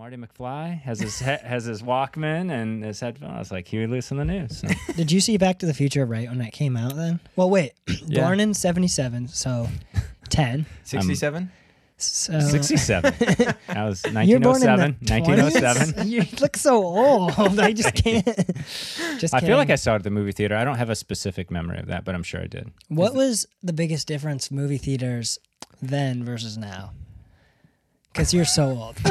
Marty McFly has his he- has his Walkman and his headphones. I was like, Huey Lewis in the news. So, Did you see Back to the Future right when that came out then? Well, wait. Yeah. Born in 77, so 10. 67? So 67. That was You're born in 1907. the 1907. 20s? You look so old. I just can't. Just I feel like I saw it at the movie theater. I don't have a specific memory of that, but I'm sure I did. What was the biggest difference movie theaters then versus now? Because you're so old.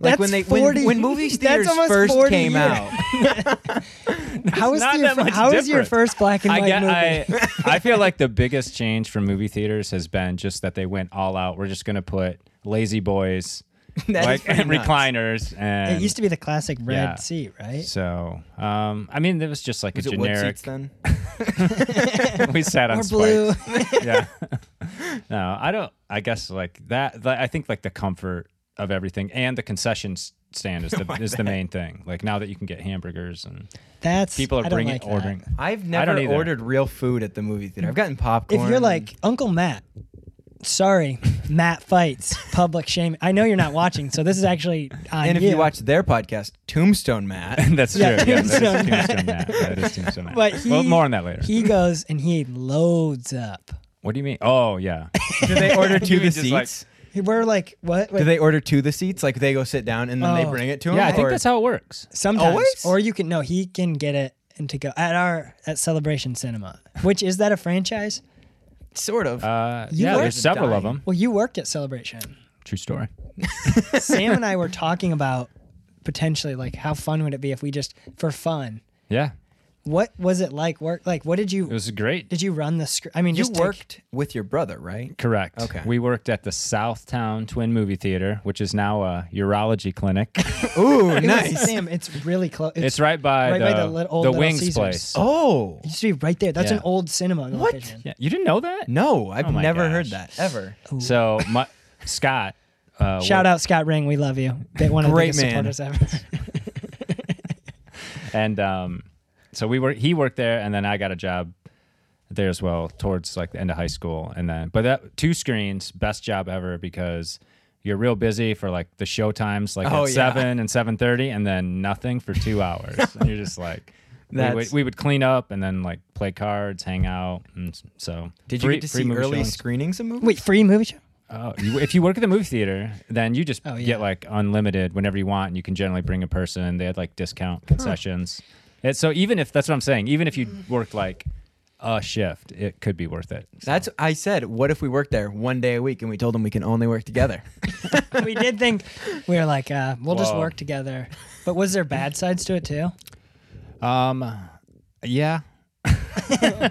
Like when they That's when, 40 when movie that's theaters almost first 40 came years. out. How was your that fir- much how was your first black and I, white get, movie? I, I feel like the biggest change from movie theaters has been just that they went all out. We're just going to put La-Z-Boys That is like, pretty and nuts. recliners. And it used to be the classic red Yeah. seat, right? So, um, I mean, it was just like Was a it wood generic. seats then? we sat on Or blue. yeah. no, I don't. I guess like that. like, I think like the comfort of everything and the concession stand is the is the main thing. Like now that you can get hamburgers and That's people are bringing like that. ordering. I've never ordered real food at the movie theater. I've gotten popcorn. If you're like Uncle Matt, sorry, Matt fights public shame. I know you're not watching, so this is actually on and if you watch their podcast, Tombstone Matt, That's true. Yeah, Yeah, that is Tombstone Tombstone Matt. That is Tombstone Matt. But he, well, more on that later. He goes and he loads up. what do you mean? Oh, yeah. do they order to the mean like- seats? We're like, what? do they order to the seats? Like they go sit down and then they Oh. bring it to them? Yeah, I think or- that's how it works. Sometimes, Always? or you can no, he can get it and to go at our at Celebration Cinema. Which is that a franchise? Sort of. Uh, You yeah, work- there's several of them. Well, you worked at Celebration. True story. Sam and I were talking about potentially like how fun would it be if we just for fun. Yeah, What was it like work? Like, what did you it was great. did you run the script? I mean, you just take- worked with your brother, right? Correct. Okay. We worked at the Southtown Twin Movie Theater, which is now a urology clinic. Ooh, It was- nice. Sam, it's really close. it's right by right the, by the lit- old the Little Wings Caesars. place. Oh. It used to be right there. That's Yeah. an old cinema What? location. Yeah, you didn't know that? No, I've Oh never gosh. heard that ever. So my, Scott. Uh, Shout worked- out Scott Ring, we love you. Bit one of Great the biggest man. supporters ever. and um, so we were. He worked there, and then I got a job there as well towards like the end of high school, and then but that two screens, best job ever because you're real busy for like the show times, like Oh, at yeah. seven and seven thirty, and then nothing for two hours, and you're just like. We would, we would clean up and then like play cards, hang out, and so. Did you get to see movie early showings. screenings of movies? Wait, free movie show? Oh, you, if you work at the movie theater, then you just Oh, yeah. get like unlimited whenever you want, and you can generally bring a person. They had like discount concessions. And so even if that's what I'm saying, even if you worked like a shift, it could be worth it. So- That's I said. What if we worked there one day a week and we told them we can only work together? we did think we were like, uh, we'll just work together. But was there bad sides to it too? um, yeah.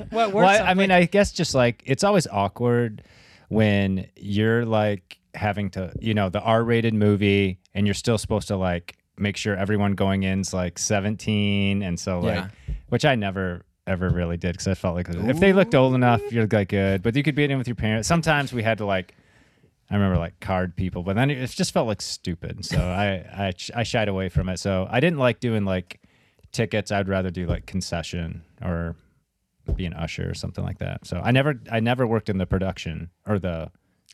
What Well, I, I mean, I guess just like it's always awkward when you're like having to, you know, the R-rated movie, and you're still supposed to like make sure everyone going in's like 17, and so like, Yeah. which I never ever really did because I felt like if they looked old enough, you're like good, but you could be in with your parents. Sometimes we had to like. I remember like card people, but then it just felt like stupid. So I, I I shied away from it. So I didn't like doing like tickets. I'd rather do like concession or be an usher or something like that. So I never I never worked in the production or the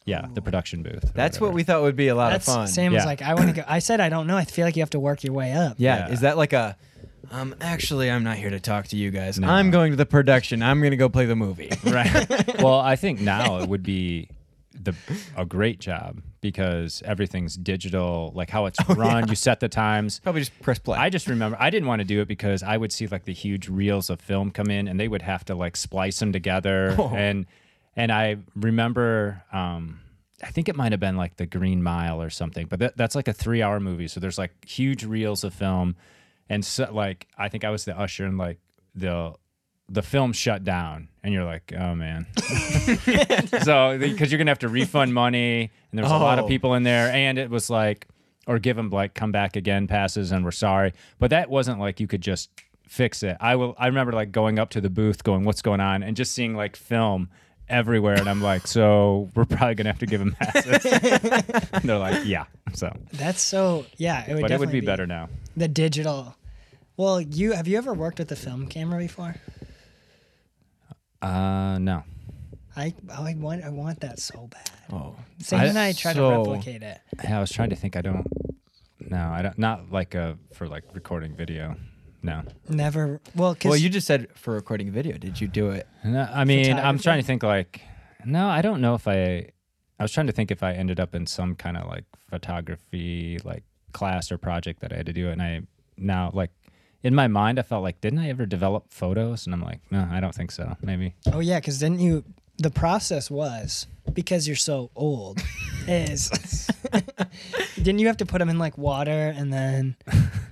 yeah the production booth. or That's what we thought would be a lot That's of fun. Sam was Yeah. like, I want to go. I said, I don't know. I feel like you have to work your way up. Yeah. Yeah. Is that like a? Um, actually, I'm not here to talk to you guys. No. I'm going to the production. I'm going to go play the movie. right. well, I think now it would be the a great job because everything's digital. Like how it's Oh, run, you set the times. Probably just press play. I just remember I didn't want to do it because I would see like the huge reels of film come in and they would have to like splice them together Oh. and and I remember um I think it might have been like the Green Mile or something, but that, that's like a three hour movie. So there's like huge reels of film. And so like I think I was the usher and like the the film shut down and you're like, oh man. so because you're gonna have to refund money and there was a lot of Oh. people in there and it was like or give them like come back again passes and we're sorry. But that wasn't like you could just fix it. I will I remember like going up to the booth going, What's going on? and just seeing like film everywhere and I'm like, So we're probably gonna have to give him passes. and they're like, Yeah. So That's so. Yeah, it would. but it would definitely be better now. The digital. Well, you have you ever worked with a film camera before? Uh no. I I want I want that so bad. oh, Sam I- and I tried so- to replicate it. Yeah, I was trying to think I don't No, I don't. Not like a for like recording video. No. Never. Well, cause Well, you just said for recording a video. Did you do it? No, I mean, I'm trying to think like, no, I don't know if I, I was trying to think if I ended up in some kind of like photography like class or project that I had to do. And I now like in my mind, I felt like, didn't I ever develop photos? And I'm like, no, I don't think so. Maybe. oh yeah, because didn't you. The process was because you're so old. is didn't you have to put them in like water and then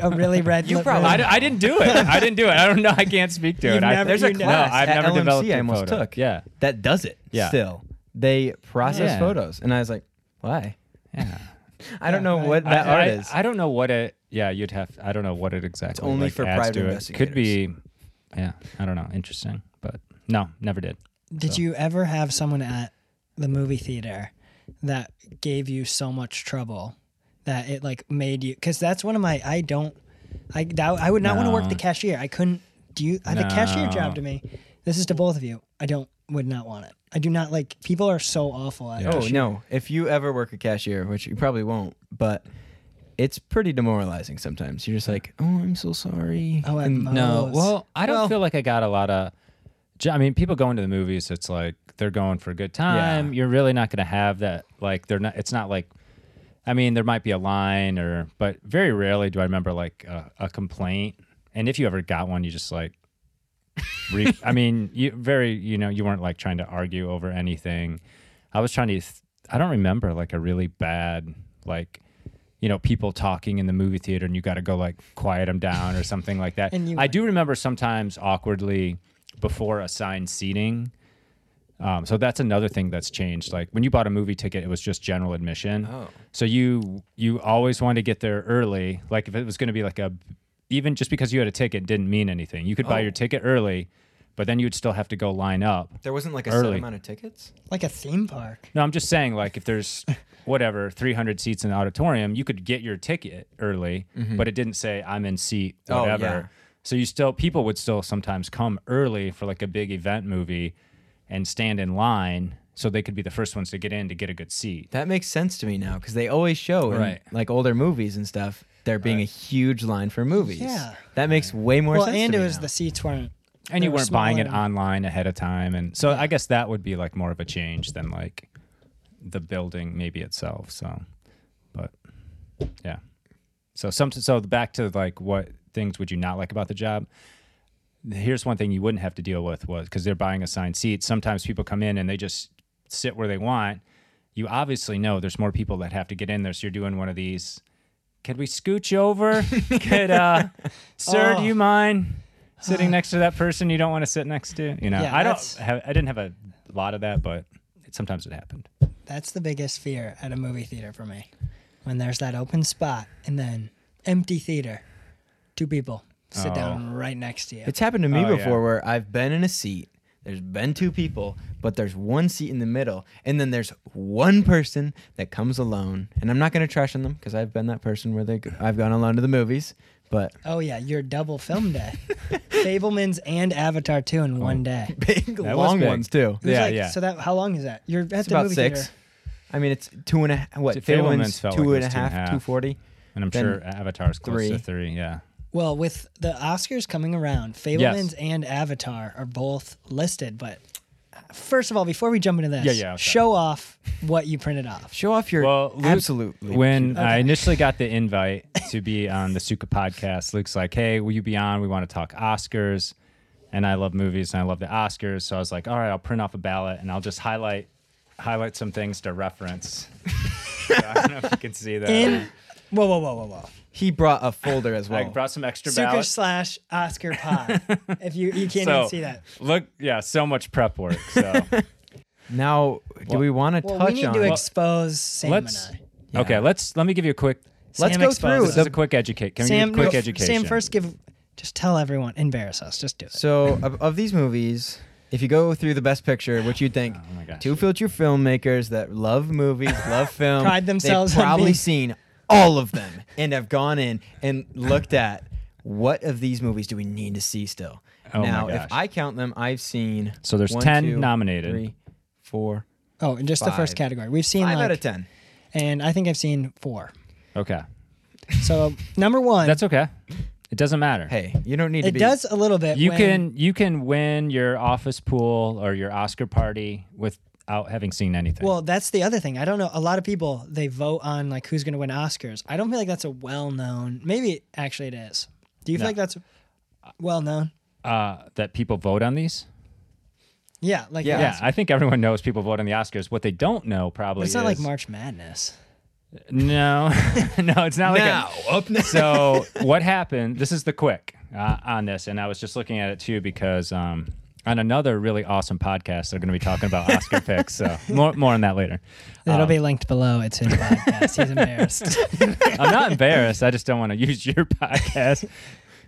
a really red? You probably- I, red- didn't do it. I didn't do it. I don't know. I can't speak to You've it. I, never- There's a never- class No, I've at never LMC developed I a almost photo. took. Yeah. That does it. Yeah. Still, they process Yeah. photos, and I was like, why? Yeah. I don't know right. what that I, art I- is. I don't know what it. Yeah, you'd have. I don't know what it exactly. It's only like, for adds private to it. Could be. Yeah, I don't know. Interesting, but no, never did. Did So- you ever have someone at the movie theater that gave you so much trouble that it like made you? Because that's one of my. I don't. I that, I would not want to work the cashier. I couldn't. Do you? uh, The cashier job to me. This is to both of you. I don't. Would not want it. I do not like. People are so awful at. Yeah. Oh no! If you ever work a cashier, which you probably won't, but it's pretty demoralizing sometimes. You're just like, oh, I'm so sorry. Oh, And- No, well, I don't Well- feel like I got a lot of. I mean, people going to the movies. It's like they're going for a good time. Yeah. You're really not going to have that. Like they're not. It's not like. I mean, there might be a line or, but very rarely do I remember like a, a complaint. And if you ever got one, you just like. Re- I mean, you very. You know, you weren't like trying to argue over anything. I was trying to. th- I don't remember like a really bad like. You know, people talking in the movie theater, and you got to go like quiet them down or something like that. And you I do remember sometimes awkwardly before assigned seating. Um, so that's another thing that's changed. Like when you bought a movie ticket, it was just general admission. Oh. So you you always wanted to get there early. Like if it was going to be like a, even just because you had a ticket didn't mean anything. You could buy Oh. your ticket early, but then you'd still have to go line up. There wasn't like a Early. set amount of tickets. Like a theme park. No, I'm just saying like if there's whatever 300 seats in the auditorium, you could get your ticket early, but it didn't say I'm in seat Oh, whatever. yeah. So you still people would still sometimes come early for like a big event movie and stand in line so they could be the first ones to get in to get a good seat. That makes sense to me now because they always show in Right. like older movies and stuff there being a huge line for movies. Yeah. that makes way more well, sense. and to it me was now. the seats weren't. And you were weren't buying it smaller. online ahead of time and so I guess that would be like more of a change than like the building maybe itself. So but yeah. So some so back to like what things would you not like about the job? Here's one thing you wouldn't have to deal with was because they're buying assigned seats. Sometimes people come in and they just sit where they want. You obviously know there's more people that have to get in there, so you're doing one of these. Could we scooch over? Could uh, sir, do Oh. you mind sitting next to that person you don't want to sit next to? You know, Yeah, I don't. Have, I didn't have a lot of that, but it, sometimes it happened. That's the biggest fear at a movie theater for me. When there's that open spot and then empty theater, two people sit Oh. down right next to you. It's happened to me Oh, before yeah. where I've been in a seat. There's been two people, but there's one seat in the middle, and then there's one person that comes alone. And I'm not gonna trash on them because I've been that person where they go, I've gone alone to the movies. But oh yeah, your double film day, Fabelmans and Avatar two in one oh. day. big That long big. ones too. It Yeah, like- yeah. So that how long is that? You're at It's the about movie six. theater. I mean, it's two and a half. What? Fabelman's Fabelman's two like and a was two and a half, half. two forty. And I'm Then sure Avatar's close three. to three. Yeah. Well, with the Oscars coming around, Fabelmans and Avatar are both listed. But uh, first of all, before we jump into this, Yeah, yeah, okay. show off what you printed off. Show off your Well, Luke, absolutely. When I initially got the invite to be on the Suka podcast, Luke's like, "Hey, will you be on? We want to talk Oscars." And I love movies and I love the Oscars, so I was like, "All right, I'll print off a ballot and I'll just highlight highlight some things to reference." So I don't know if you can see that. In whoa, whoa, whoa, whoa, whoa. He brought a folder as well. I brought some extra Suka ballots. slash Oscar Pod. if you you can't So even see that. look, yeah, so much prep work. So now, do Well- we want to Well, touch we need on? to expose Sam let's and I. Yeah. okay, let's let me give you a quick. Let's Sam go exposes. through This the- is a quick educate. Can Sam, we give a quick no, education? Sam, first give. Just tell everyone. Embarrass us. Just do it. So, of, of these movies, if you go through the best picture, which you'd think Oh my gosh. two feature filmmakers that love movies, love film, Pride themselves on they've probably being- seen all of them and have gone in and looked at what of these movies do we need to see still. Oh my now, gosh. if I count them, I've seen So there's one, 10 two, nominated. three, four, Oh, and just the first Five. category. We've seen five like, out of ten. and I think I've seen four. Okay. So number one, That's okay. It doesn't matter. Hey, you don't need to it be. does a little bit. you when- can you can win your office pool or your Oscar party without having seen anything. Well, that's the other thing. I don't know. A lot of people they vote on like who's going to win Oscars. I don't feel like that's a well known. Maybe actually it is. Do you feel No. like that's well known? uh, that people vote on these. Yeah, like Yeah. Yeah, I think everyone knows people vote on the Oscars. What they don't know probably It's not like is- March Madness. No, no, it's not like a, now up now. so what happened this is the quick uh, on this and i was just looking at it too because um, on another really awesome podcast they're going to be talking about oscar picks so more, more on that later It'll Um, be linked below. It's his podcast. He's embarrassed. i'm not embarrassed i just don't want to use your podcast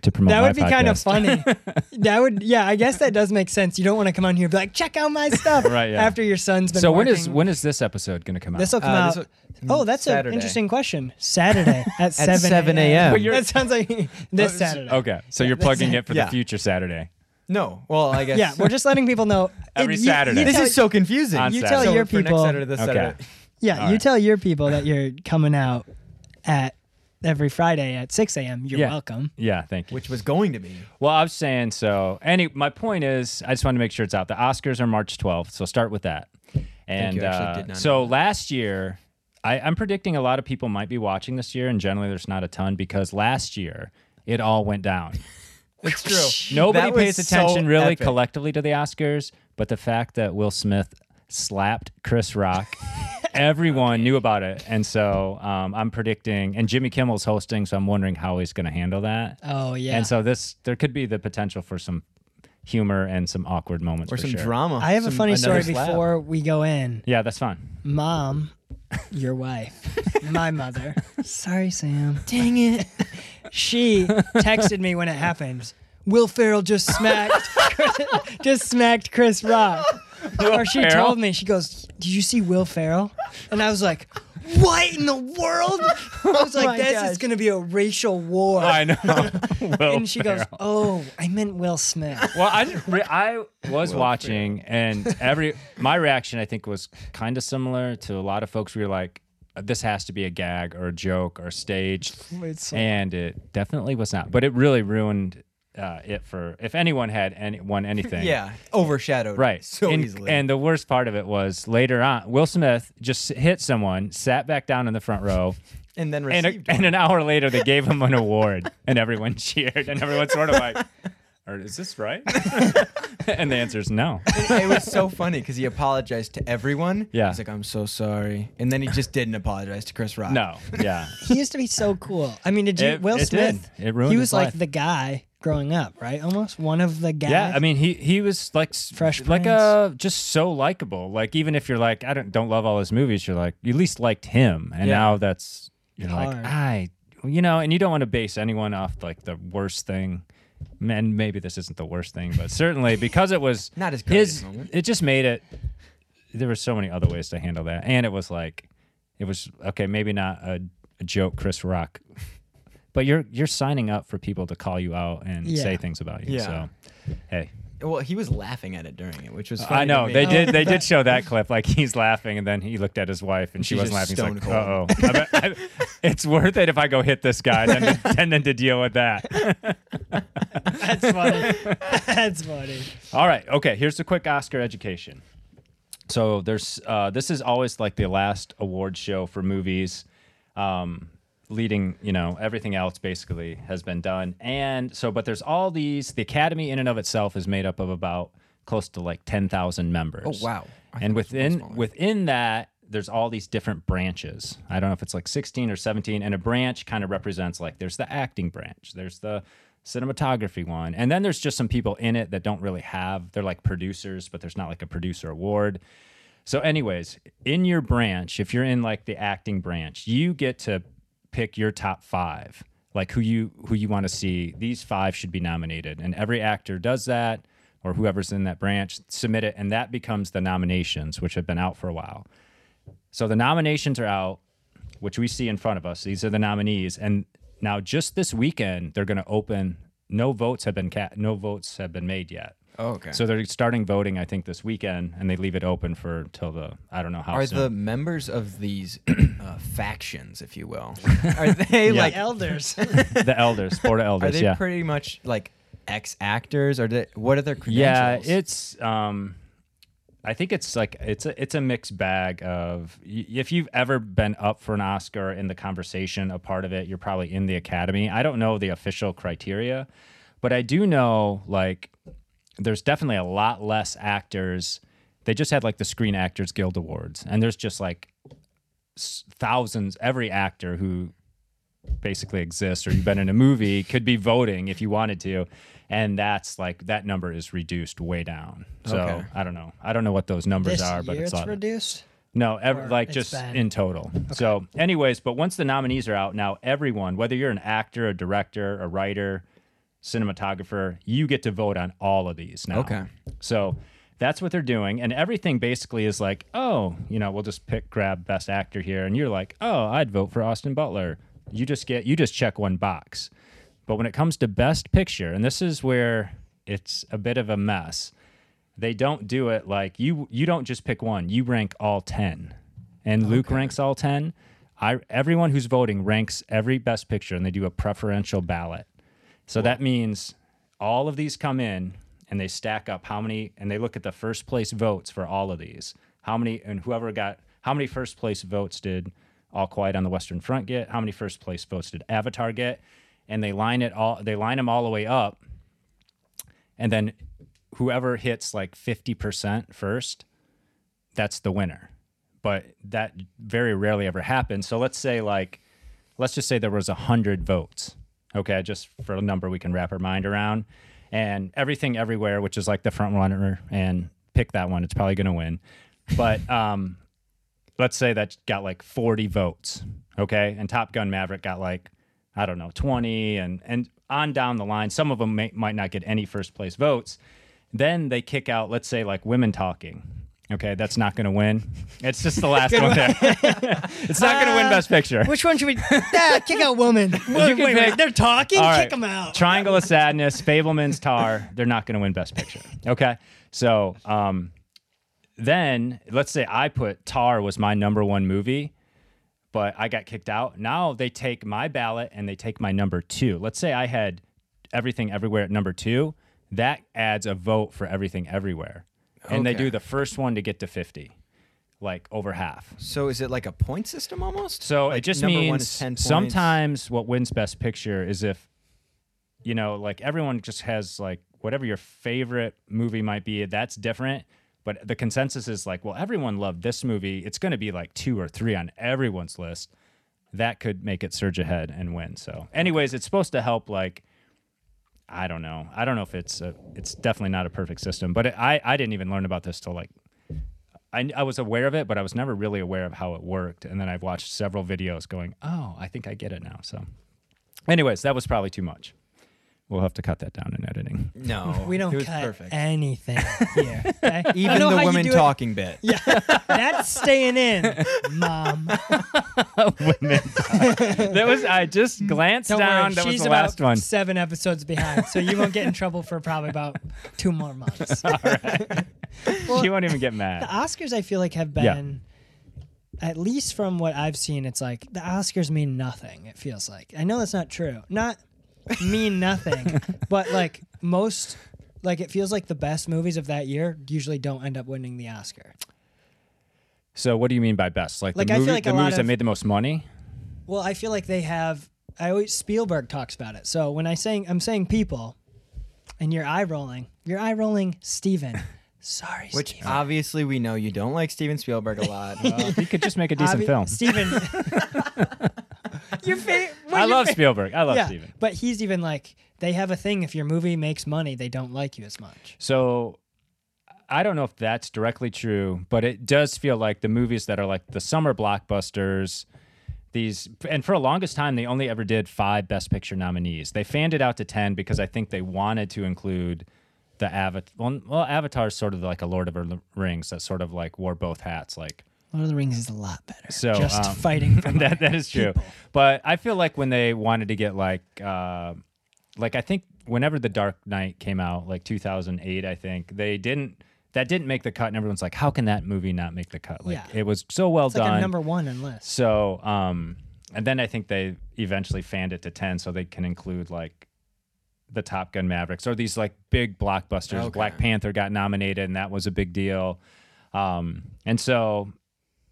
to promote that my would be kind of funny. that would, yeah, I guess that does make sense. You don't want to come on here and be like, check out my stuff Right, yeah. after your son's been. so when is working. when is this episode going to come out this will come Uh, out? this oh, that's an interesting question. Saturday at, 7 7 a.m. But you're- That sounds like this Saturday. okay so you're plugging it. it for Yeah. the future saturday No, well, I guess. Yeah, we're just letting people know. Every It- you- Saturday. You This tell, is so confusing. On you Saturday. tell So your for next people. Saturday, this Okay. Saturday. Yeah, All you right. tell your people that you're coming out at every Friday at 6 a.m. You're Yeah. welcome. yeah thank you which was going to be. Well, I was saying so. Any, my point is, I just want to make sure it's out. The Oscars are March 12th, so start with that. And you. I actually uh, did not so last year, I, I'm predicting a lot of people might be watching this year, and generally there's not a ton because last year it all went down. It's true. Nobody That pays attention so really epic. collectively to the Oscars, but the fact that Will Smith slapped Chris Rock, everyone knew about it, and so um, I'm predicting. And Jimmy Kimmel's hosting, so I'm wondering how he's going to handle that. Oh, yeah. And so this there could be the potential for some humor and some awkward moments Or for some sure. drama. I have a funny story another slap. before we go in. Yeah, that's fine. Mom, your wife, my mother. Sorry, Sam. Dang it. She texted me when it happened. Will Ferrell just smacked, just smacked Chris Rock. or she Ferrell? told me, she goes, "Did you see Will Ferrell?" And I was like, "What in the world?" I was like, my "This gosh. is gonna be a racial war." I know. Will and she goes, Ferrell. "Oh, I meant Will Smith." Well, I didn't re- I was watching, and every my reaction I think was kind of similar to a lot of folks. We were like, "This has to be a gag or a joke or staged," and it definitely was not. But it really ruined uh, it for if anyone had any won anything. Yeah, overshadowed. Right. So and, easily. And the worst part of it was later on, Will Smith just hit someone, sat back down in the front row, and then and, a, received and an hour later they gave him an award, and everyone cheered, and everyone's sort of like, or, "Is this right?" and the answer is no. it was so funny because he apologized to everyone. Yeah. He's like, I'm so sorry. And then he just didn't apologize to Chris Rock. No. Yeah. He used to be so cool. I mean, did you It- Will it Smith? did. It ruined He his was like life. the guy growing up, right? Almost one of the guys. Yeah, I mean he he was like s- Fresh like Prince. uh just so likable. Like even if you're like I don't don't love all his movies, you're like you at least liked him. And Yeah. now that's you're like Hard. I you know, and you don't want to base anyone off like the worst thing. And maybe this isn't the worst thing, but certainly because it was Not as greatest his moment. it just made it there were so many other ways to handle that. And it was like it was okay, maybe not a, a joke Chris Rock. But you're you're signing up for people to call you out and Yeah. say things about you. Yeah. So hey. Well, he was laughing at it during it, which was funny. I to know me. they did. They did show that clip. Like he's laughing, and then he looked at his wife, and she, She's wasn't laughing. He's like, stone "Uh oh, I bet- I- it's worth it if I go hit this guy, than to, and then to deal with that." that's funny. that's funny. All right, okay. Here's the quick Oscar education. So there's uh, this is always like the last award show for movies, um, leading you know everything else basically has been done, and so but there's all these. The Academy in and of itself is made up of about close to like ten thousand members. Oh, wow. I And thought it was within within that, there's all these different branches. I don't know if it's like 16 or 17, and a branch kind of represents like there's the acting branch, there's the cinematography one, and then there's just some people in it that don't really have. They're like producers, but there's not like a producer award. So, anyways, in your branch, if you're in like the acting branch, you get to pick your top five, like who you who you want to see. These five should be nominated, and every actor does that, or whoever's in that branch submit it, and that becomes the nominations, which have been out for a while. So the nominations are out, which we see in front of us. These are the nominees, and now just this weekend they're going to open. No votes have been ca- no votes have been made yet. Oh, okay. So they're starting voting, I think, this weekend, and they leave it open for till the I don't know how are soon. the members of these uh, factions, if you will, are they Yeah. like elders. the elders, board of elders. are they yeah. pretty much like ex actors, or they, what are their credentials? Yeah, it's um I think it's like it's a it's a mixed bag of if you've ever been up for an Oscar in the conversation, a part of it, you're probably in the academy. I don't know the official criteria, but I do know like there's definitely a lot less actors. They just had like the Screen Actors Guild Awards, and there's just like thousands. Every actor who basically exists or you've been in a movie could be voting if you wanted to and that's like that number is reduced way down so Okay. i don't know i don't know what those numbers this are but it's it's reduced. no like just in total so anyways but once the nominees are out now everyone whether you're an actor a director a writer cinematographer you get to vote on all of these now Okay. so that's what they're doing. And everything basically is like, oh, you know, we'll just pick, grab best actor here. And you're like, oh, I'd vote for Austin Butler. You just get, you just check one box. But when it comes to best picture, and this is where it's a bit of a mess, they don't do it like you, you don't just pick one, you rank all 10. And Luke ranks all 10. I, everyone who's voting ranks every best picture and they do a preferential ballot. So that means all of these come in and they stack up how many, and they look at the first place votes for all of these. How many, and whoever got, how many first place votes did All Quiet on the Western Front get? How many first place votes did Avatar get? And they line it all, they line them all the way up. And then whoever hits like 50% first, that's the winner. But that very rarely ever happens. So let's say like, let's just say there was hundred votes. Okay, just for a number we can wrap our mind around, and everything everywhere, which is like the front runner, and pick that one. It's probably going to win. But um, let's say that got like forty votes. Okay, and Top Gun Maverick got like I don't know twenty, and and on down the line, some of them may, might not get any first place votes. Then they kick out, let's say, like women talking. Okay, that's not going to win. It's just the last one there. it's not going to win Uh, Best Picture. Which one should we? Ah, kick out woman. Wait, wait, wait, They're talking. All Kick them out. Triangle of Sadness, Fabelman's Tar. They're not going to win Best Picture. Okay, so um, then let's say I put Tar was my number one movie, but I got kicked out. Now they take my ballot and they take my number two. Let's say I had everything everywhere at number two. That adds a vote for everything everywhere, and they do the first one to get to fifty, like over half. So is it like a point system almost? So Like it just number means one is 10 points. sometimes what wins Best Picture is if, you know, like everyone just has like whatever your favorite movie might be, that's different. But the consensus is like, well, everyone loved this movie. It's going to be like two or three on everyone's list. That could make it surge ahead and win. So, anyways, it's supposed to help. Like, I don't know. I don't know if it's a, it's definitely not a perfect system. But it, I I didn't even learn about this till like I, I was aware of it, but I was never really aware of how it worked. And then I've watched several videos going, oh, I think I get it now. So, anyways, that was probably too much. We'll have to cut that down in editing. No, We don't it was cut perfect. anything here. okay? Even the women do it. talking bit. Yeah, that's staying in, mom. women. that was, I just mm. glanced Don't down. worry, that was she's the about last one. seven episodes behind, so you won't get in trouble for probably about two more months. she won't even get mad. The mad. Oscars, I feel like, have Yeah. been, at least from what I've seen, it's like the Oscars mean nothing. It feels like. I know that's not true. Not mean nothing, but like most, like it feels like the best movies of that year usually don't end up winning the Oscar. So, what do you mean by best? Like, Like, the, I feel movie, like the a lot movies that of- made the most money? Well, I feel like they have. I always Spielberg talks about it. So when I saying I'm saying people, and you're eye rolling, you're eye rolling, Steven. Sorry, Which Steven. obviously we know you don't like Steven Spielberg a lot. Well, he could just make a decent Obvi- film. Steven. Your fa- what I love fa- Spielberg. I love yeah, Steven. but he's even like they have a thing. If your movie makes money, they don't like you as much. So I don't know if that's directly true, but it does feel like the movies that are like the summer blockbusters, these and for the longest time they only ever did five best picture nominees. They fanned it out to 10 because I think they wanted to include the Avatar. Well, well Avatar is sort of like a Lord of the Rings that sort of like wore both hats like Lord of the Rings is a lot better. So, just um, fighting for that that is true. people. But I feel like when they wanted to get like uh like I think whenever The Dark Knight came out, like 2008, I think they didn't. That didn't make the cut, and everyone's like, "How can that movie not make the cut?" Like Yeah. it was so well It's done. like number one on list. So, um, and then I think they eventually fanned it to 10 so they can include like the Top Gun Mavericks or these like big blockbusters. Okay. Black Panther got nominated and that was a big deal. Um, and so,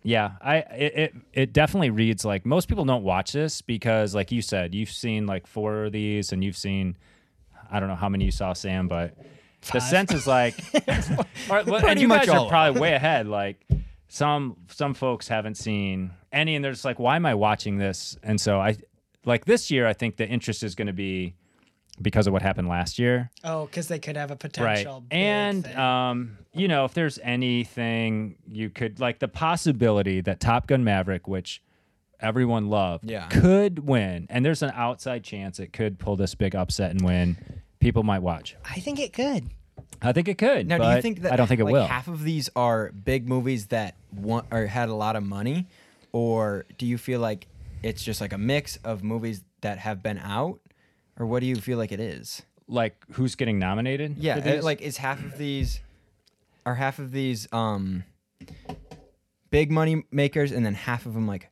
yeah, I it, it it definitely reads like most people don't watch this because, like you said, you've seen like four of these and you've seen I don't know how many you saw, Sam, but the sense is like, or, well, and Pretty you much guys are probably way ahead. Like some some folks haven't seen any, and they're just like, why am I watching this? And so I like this year. I think the interest is going to be because of what happened last year, Oh, because they could have a right? potential. big And thing. um, you know, if there's anything you could like, the possibility that Top Gun Maverick, which everyone loved, Yeah. could win, and there's an outside chance it could pull this big upset and win. People might watch. I think it could. I think it could. Now, do you think that I don't think it like, will. Half of these are big movies that want or had a lot of money, or do you feel like it's just like a mix of movies that have been out, or what do you feel like it is? like who's getting nominated? Yeah, for uh, these? like is half of these, are half of these um, big money makers, and then half of them like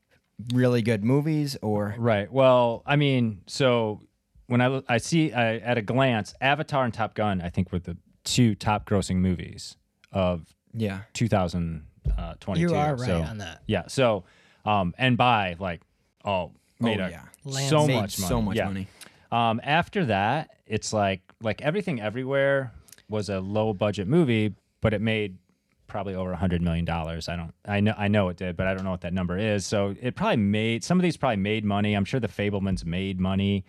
really good movies, or Right. Well, I mean, so when I look- I see I, at a glance, Avatar and Top Gun, I think were the two top grossing movies of yeah, 2022. You are right So, on that. Yeah. So, um, and by like, oh, made oh yeah, Lands- so Made much money. so much Yeah. money. Um, after that, it's like like everything everywhere was a low budget movie, but it made probably over a hundred million dollars. I don't I know I know it did, but I don't know what that number is. So it probably made some of these probably made money. I'm sure the Fabelmans made money.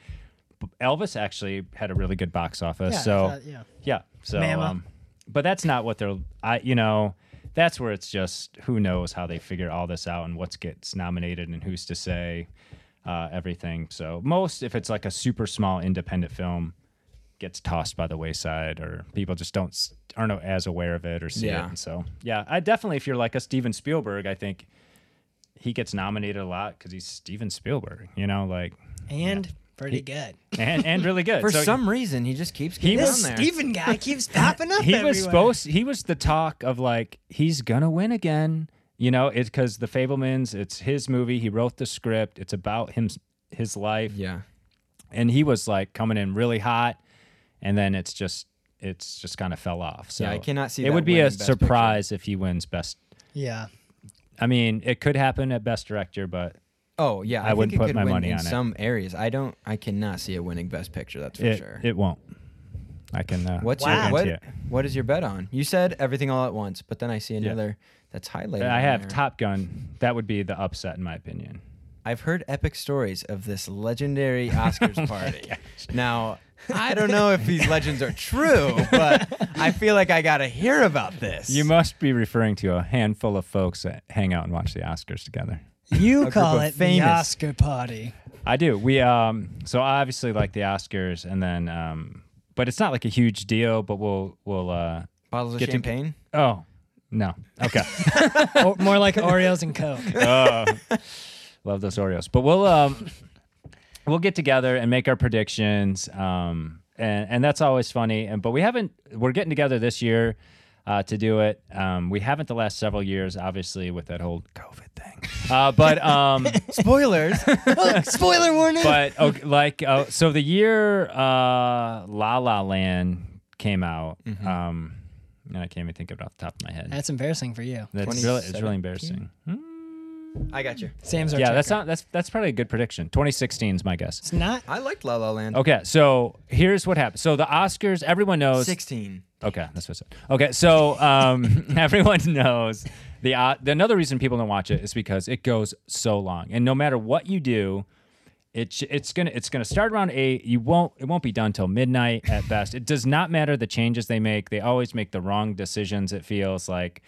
Elvis actually had a really good box office. Yeah, so thought- yeah. yeah. So um, but that's not what they're I you know, that's where it's just who knows how they figure all this out and what gets nominated and who's to say uh, everything. So most if it's like a super small independent film gets tossed by the wayside or people just don't aren't as aware of it or see Yeah. it. And so yeah, I definitely if you're like a Steven Spielberg, I think he gets nominated a lot because he's Steven Spielberg, you know, like And pretty good. and and really good. For So some reason, he just keeps He getting This on there. Steven guy keeps popping up. he was supposed he was the talk of like he's gonna win again you know it's because the fabelmans it's his movie he wrote the script it's about him his life yeah, and he was like coming in really hot and then it's just it's just kind of fell off so yeah, I cannot see. it that would be a Best Picture. surprise if he wins best Yeah. i mean it could happen at best director but Oh yeah, I I, wouldn't think it put my money in on it. some areas. I don't. I cannot see it winning Best Picture. That's for it, sure. it won't i can uh, What's Wow. your what? What is your bet on? You said everything all at once, but then I see another that's highlighted. i have there. top gun that would be the upset in my opinion I've heard epic stories of this legendary Oscars Oh party. Now, I don't know if these legends are true, but I feel like I got to hear about this. You must be referring to a handful of folks that hang out and watch the Oscars together. You call it famous- the Oscar party. I do. We um so I obviously like the Oscars and then um but it's not like a huge deal, but we'll we'll uh Bottles of Get to- champagne. oh no. Okay. or, more like Oreos and Coke. oh, love those Oreos. But we'll um we'll get together and make our predictions. Um and and that's always funny. And but we haven't we're getting together this year uh, to do it. Um, we haven't the last several years, obviously, with that whole COVID thing. Uh, but um, Spoilers. Oh, spoiler warning. but okay, like uh, so the year uh La La Land came out um and I can't even think of it off the top of my head. That's embarrassing for you. That's really it's really embarrassing. I got you. Sam's our Yeah, that's checker. not that's that's probably a good prediction. 2016 is my guess. It's not. I liked La La Land. Okay, so here's what happened. So the Oscars, everyone knows. 16. Okay, that's what I said. Okay, so um, everyone knows the, uh, the another reason people don't watch it is because it goes so long, and no matter what you do, it's it's gonna it's gonna start around eight. You won't it won't be done till midnight at best. It does not matter the changes they make. They always make the wrong decisions. It feels like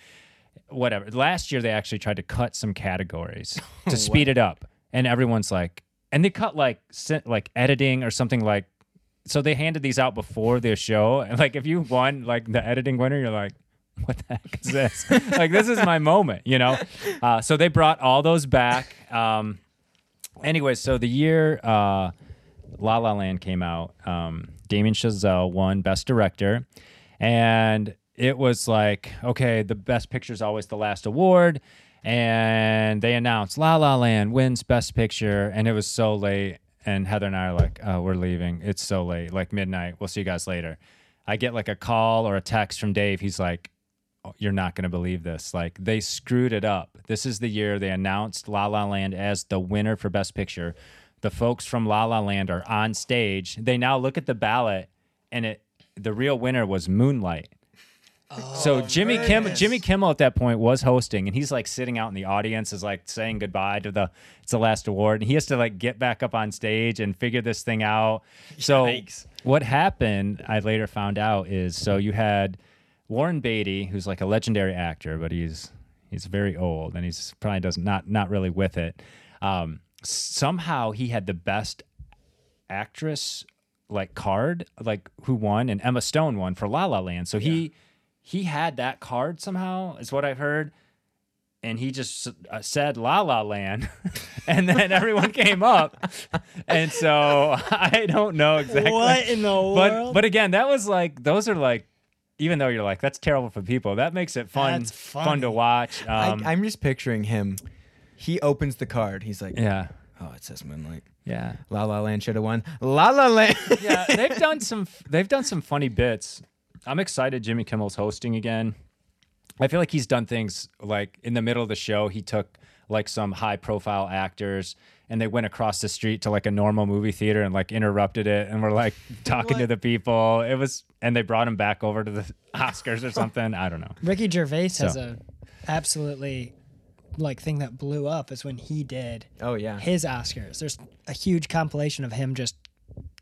whatever. Last year they actually tried to cut some categories to speed it up, and everyone's like, and they cut like like editing or something like. So they handed these out before the show, and like if you won like the editing winner, you're like, what the heck is this? like this is my moment, you know. Uh, so they brought all those back. Um, anyway, so the year uh, La La Land came out, um, Damien Chazelle won Best Director, and it was like, okay, the Best Picture is always the last award, and they announced La La Land wins Best Picture, and it was so late, and Heather and I are like, oh, we're leaving. It's so late, like midnight. We'll see you guys later. I get like a call or a text from Dave. He's like, you're not going to believe this. Like they screwed it up. This is the year they announced La La Land as the winner for Best Picture. The folks from La La Land are on stage. They now look at the ballot, and it the real winner was Moonlight. Oh, so Jimmy Kim. Jimmy Kimmel at that point was hosting, and he's like sitting out in the audience, is like saying goodbye to the it's the last award, and he has to like get back up on stage and figure this thing out. So Yikes. what happened, I later found out, is so you had Warren Beatty, who's like a legendary actor, but he's he's very old and he's probably doesn't not not really with it. Um, somehow he had the best actress like card, like who won, and Emma Stone won for La La Land. So he he had that card somehow, is what I've heard. And he just uh, said La La Land, and then everyone came up, and so I don't know exactly What in the world. but but again, that was like those are like even though you're like that's terrible for people, that makes it fun That's fun to watch. Um, I, I'm just picturing him. He opens the card. He's like, yeah, "Oh, it says Moonlight. yeah, La La Land should have won. La La Land." yeah. They've done some they've done some funny bits. I'm excited. Jimmy Kimmel's hosting again. I feel like he's done things like in the middle of the show. He took like some high profile actors and they went across the street to like a normal movie theater and like interrupted it and were like talking to the people. It was and they brought him back over to the Oscars or something. I don't know. Ricky Gervais has a absolutely like thing that blew up is when he did oh yeah. his Oscars. There's a huge compilation of him just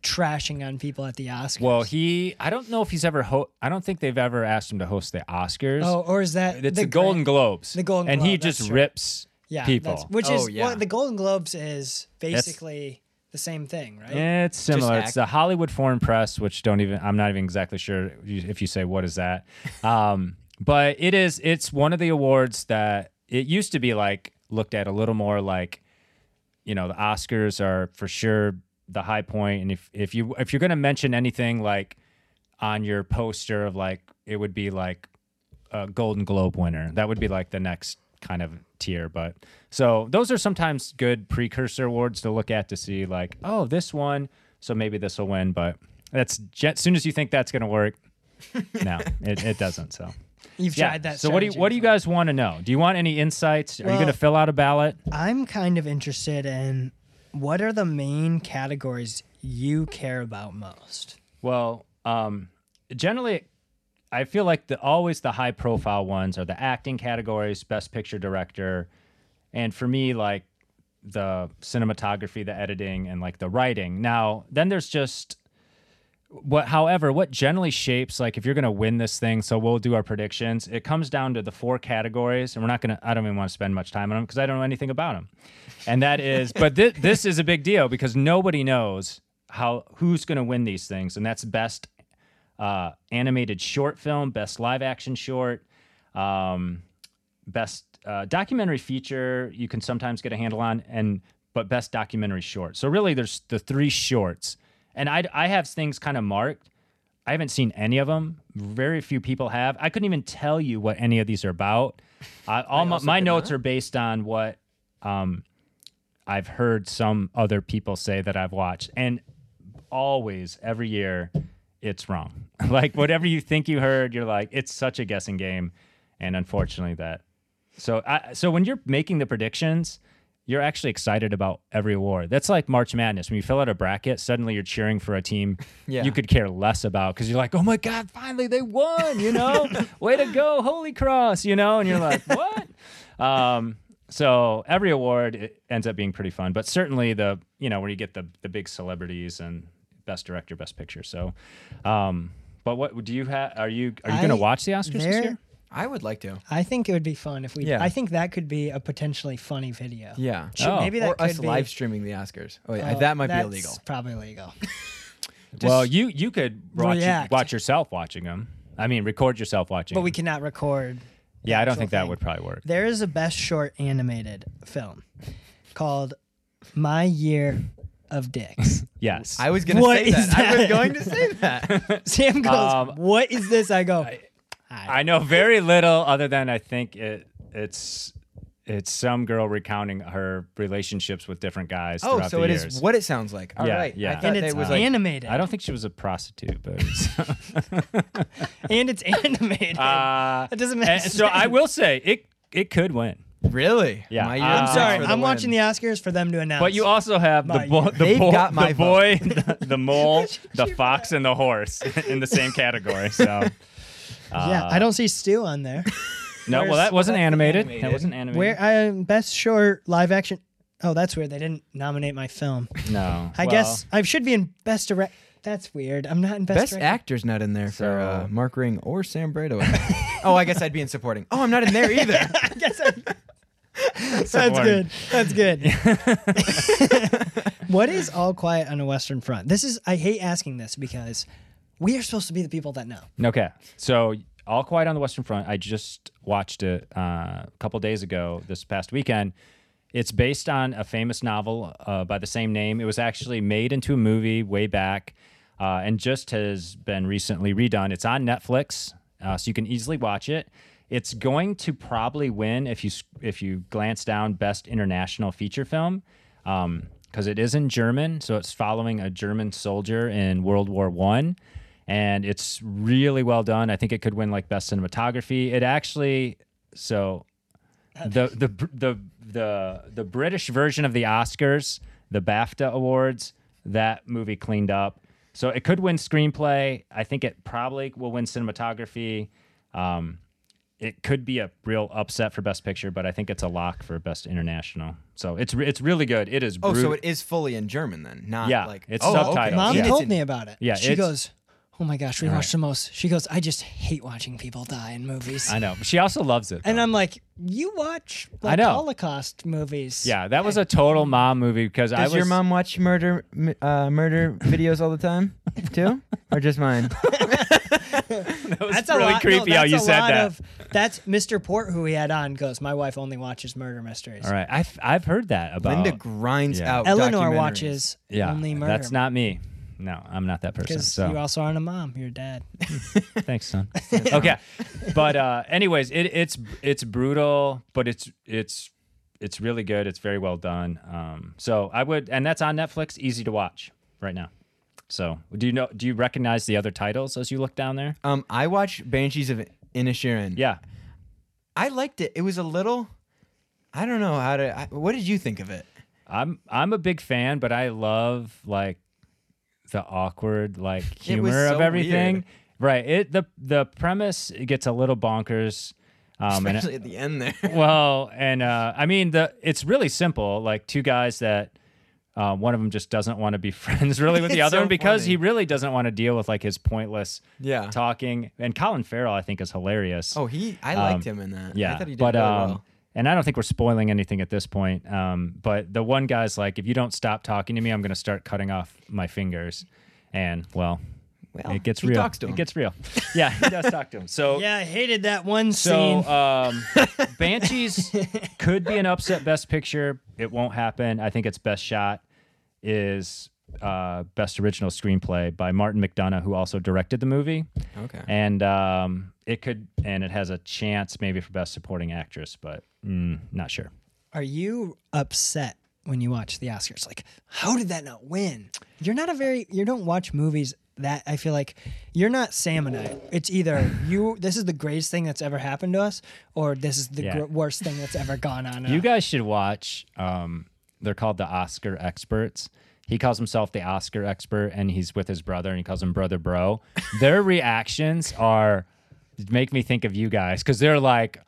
trashing on people at the Oscars. Well, he I don't know if he's ever ho- I don't think they've ever asked him to host the Oscars. oh, or is that it's the, Gra- Golden Globes. the Golden and he just true. rips yeah, people. that's- which Oh, is yeah. what the Golden Globes is basically the same thing, right? It's similar. It's the Hollywood Foreign Press, which don't even. I'm not even exactly sure if you say what is that. Um, but it is. It's one of the awards that it used to be like looked at a little more like, you know, the Oscars are for sure the high point, and if if you if you're gonna mention anything like on your poster of like it would be like a Golden Globe winner. That would be like the next kind of tier. But so those are sometimes good precursor awards to look at to see like, oh, this one, so maybe this will win. But that's as soon as you think that's going to work, no, it, it doesn't. So You've yeah. tried that. So what do you what do you guys want to know? Do you want any insights? Are you going to fill out a ballot? I'm kind of interested in what are the main categories you care about most? Well, um, generally, I feel like the always the high profile ones are the acting categories, best picture director, and for me, like the cinematography, the editing, and like the writing. Now, then there's just what however what generally shapes like if you're to win this thing so we'll do our predictions it comes down to the four categories and we're not to i don't even want to spend much time on them because i don't know anything about them and that is but thi- this is a big deal because nobody knows how who's to win these things and that's best uh, animated short film best live action short um, best uh, documentary feature you can sometimes get a handle on and but best documentary short. So really there's the three shorts. And i i have things kind of marked. I haven't seen any of them very few people have. I couldn't even tell you what any of these are about. I, all my, my notes not. are based on what um, i've heard some other people say that i've watched. And always every year it's wrong. Like whatever you think you heard you're like it's such a guessing game. And unfortunately that so I, so when you're making the predictions you're actually excited about every award. That's like march madness. When you fill out a bracket suddenly you're cheering for a team Yeah. you could care less about because you're like oh my god finally they won you know? Way to go holy cross you know? And you're like what? Um so every award it ends up being pretty fun. But certainly the you know where you get the the big celebrities and best director best picture so um but what do you have are you are you going to watch the oscars this year I would like to. I think it would be fun if we. Yeah. I think that could be a potentially funny video. Yeah. Should- Oh. maybe that or could us be live streaming the Oscars. Oh yeah, Oh, that might be illegal. Probably legal. well you you could watch, React. watch yourself watching them i mean record yourself watching but we cannot record. yeah i don't actual think that would probably work There is a best short animated film called My Year of dicks. Yes. I was gonna What say that. is I was that? going to say that. Sam goes, Um, "What is this?" I go, I know very little other than I think it it's it's some girl recounting her relationships with different guys. oh, throughout so the it years. is what it sounds like. All right. Yeah, yeah. I thought and it it's was like animated. I don't think she was a prostitute, but and it's animated. uh, that doesn't make and so I will say it it could win. Really. Yeah. My I'm year I'm picks sorry. for the I'm win. watching the Oscars for them to announce. But you also have the My bo- the, They've bo- got my the boy, the, the mole, the fox, and the horse in the same category. So yeah, uh, I don't see Stu on there. no. Well, that wasn't that's animated. That wasn't animated. Where I best short live action. Oh, that's weird. They didn't nominate my film. No. I Well, guess I should be in best direct. That's weird. I'm not in best, Best direct- actor's not in there for So- uh, Mark Ring or Sam Brado. oh, I guess I'd be in supporting. Oh, I'm not in there either. I guess I, that's good. That's good. what is all quiet on the Western Front? This is. I hate asking this because we are supposed to be the people that know. Okay. So, All Quiet on the Western Front, I just watched it uh, a couple days ago this past weekend. It's based on a famous novel uh, by the same name. It was actually made into a movie way back uh, and just has been recently redone. It's on Netflix, uh, so you can easily watch it. It's going to probably win if you if you glance down Best International Feature Film because it is in German, so it's following a German soldier in World War One, and it's really well done. I think it could win like best cinematography. It actually so the the the the the British version of the Oscars, the BAFTA awards, that movie cleaned up. So it could win screenplay. I think it probably will win cinematography. Um, it could be a real upset for best picture, but I think it's a lock for best international. So it's re- it's really good. It is. Oh, so it is fully in German then, not Yeah, like it's oh, subtitled. Okay. Mom Yeah. Told me about it. Yeah, she goes, "Oh my gosh, we All watched the most." She goes, "I just hate watching people die in movies." I know. She also loves it. and. I'm like, "You watch I like know. Holocaust movies?" yeah, that was a total mom movie because I was Does your mom watch murder uh, murder videos all the time too, or just mine? that was That's really a lot, creepy no, how you a said lot that. Of, that's Mr. Port who we had on goes. My wife only watches murder mysteries. All right, I've I've heard that about. Linda grinds Yeah. out. Eleanor documentaries. watches yeah, only murder. that's not me. No, I'm not that person. because So you also aren't a mom. You're a dad. Thanks, son. okay, but uh, anyways, it, it's it's brutal, but it's it's it's really good. It's very well done. Um, so I would, and that's on Netflix, easy to watch right now. So do you know? Do you recognize the other titles as you look down there? Um, I watched Banshees of Inisherin. Yeah, I liked it. It was a little. I don't know how to. I, what did you think of it? I'm I'm a big fan, but I love like the awkward like humor so of everything. weird. Right. It the the premise gets a little bonkers. Um, and Especially at the end there. well, and uh, I mean the it's really simple. Like two guys that uh, one of them just doesn't want to be friends really with the other so one because funny. he really doesn't want to deal with like his pointless Yeah. talking. And Colin Farrell, I think, is hilarious. Oh, he. I liked Um, him in that. yeah, I thought he did but really um, well. and I don't think we're spoiling anything at this point. Um, but the one guy's like, if you don't stop talking to me, I'm going to start cutting off my fingers. And well, Well, it gets he real. talks to him. It gets real. Yeah, he does talk to him. So Yeah, I hated that one so scene. um, Banshees could be an upset best picture. It won't happen. I think its best shot is uh, best original screenplay by Martin McDonagh, who also directed the movie. Okay. And um, it could, and it has a chance maybe for best supporting actress, but mm, not sure. Are you upset when you watch the Oscars? Like, how did that not win? You're not a very. You don't watch movies that I feel like you're not Sam and I. It's either you. This is the greatest thing that's ever happened to us, or this is the Yeah. gr- worst thing that's ever gone on. You guys should watch. Um, they're called the Oscar experts. He calls himself the Oscar expert, and he's with his brother, and he calls him brother bro. Their reactions are make me think of you guys because they're like.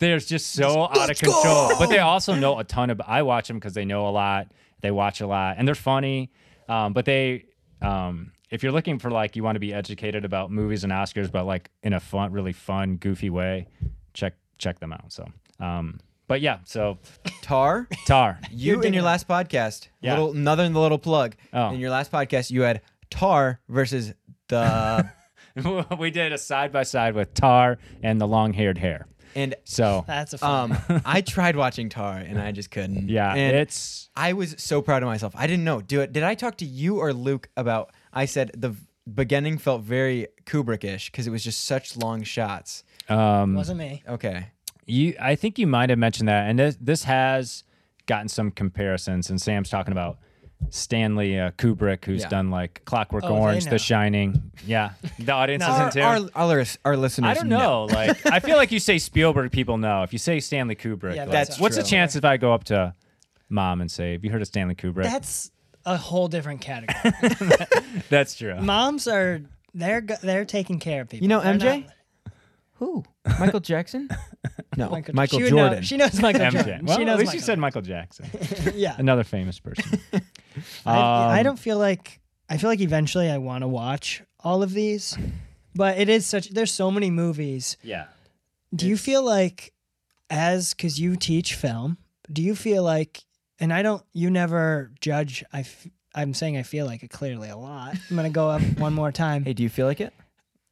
They're just so out of control, but they also know a ton of. I watch them because they know a lot. They watch a lot, and they're funny. Um, but they, um, if you're looking for like you want to be educated about movies and Oscars, but like in a fun, really fun, goofy way, check check them out. So, um, but yeah, so Tar. Tar. You in your last podcast, Yeah. little another little plug. Oh. In your last podcast, you had Tar versus the we did a side by side with Tar and the long haired hair. And So That's a fun. um, I tried watching Tar and I just couldn't. yeah, and it's I was so proud of myself. I didn't know. Do it? Did I talk to you or Luke about? I said the beginning felt very Kubrick-ish because it was just such long shots. um wasn't me. Okay. You, I think you might have mentioned that, and this, this has gotten some comparisons. And Sam's talking about Stanley uh, Kubrick, who's Yeah. done like Clockwork Oh, Orange. The Shining. Yeah, the audience No. isn't Our, too. our, our, our listeners. I don't know. Like, I feel like you say Spielberg, people know. If you say Stanley Kubrick, Yeah, like, that's what's the chance if I go up to mom and say, "Have you heard of Stanley Kubrick?" That's a whole different category. That's true. Moms are they're go- they're taking care of people. You know They're MJ? not- Who? Michael Jackson? No, Michael, Michael, she would know- Jordan. she knows Michael MJ. Jordan. Well, she knows at least Michael you said Michael Jackson, yeah. another famous person. I, I Um, don't feel like I feel like eventually I want to watch all of these, but it is such. There's so many movies. Yeah. Do you feel like, as because you teach film, do you feel like, and I don't, you never judge. I, f- I'm saying I feel like it clearly a lot. I'm gonna go up one more time. hey, do you feel like it?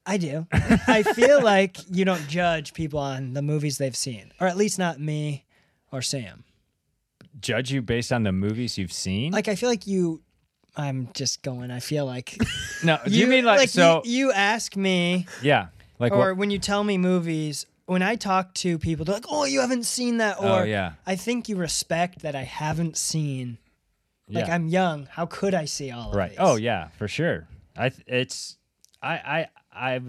I do. I feel like you don't judge people on the movies they've seen, or at least not me or Sam. Judge you based on the movies you've seen? Like I feel like you. I'm just going. I feel like no, do you, mean like, so? You, you ask me, yeah, like or what? when you tell me movies. When I talk to people, they're like, "Oh, you haven't seen that," oh, or Oh yeah, I think you respect that I haven't seen. Like yeah. I'm young. How could I see all of right. Oh yeah, for sure. I th- it's I I I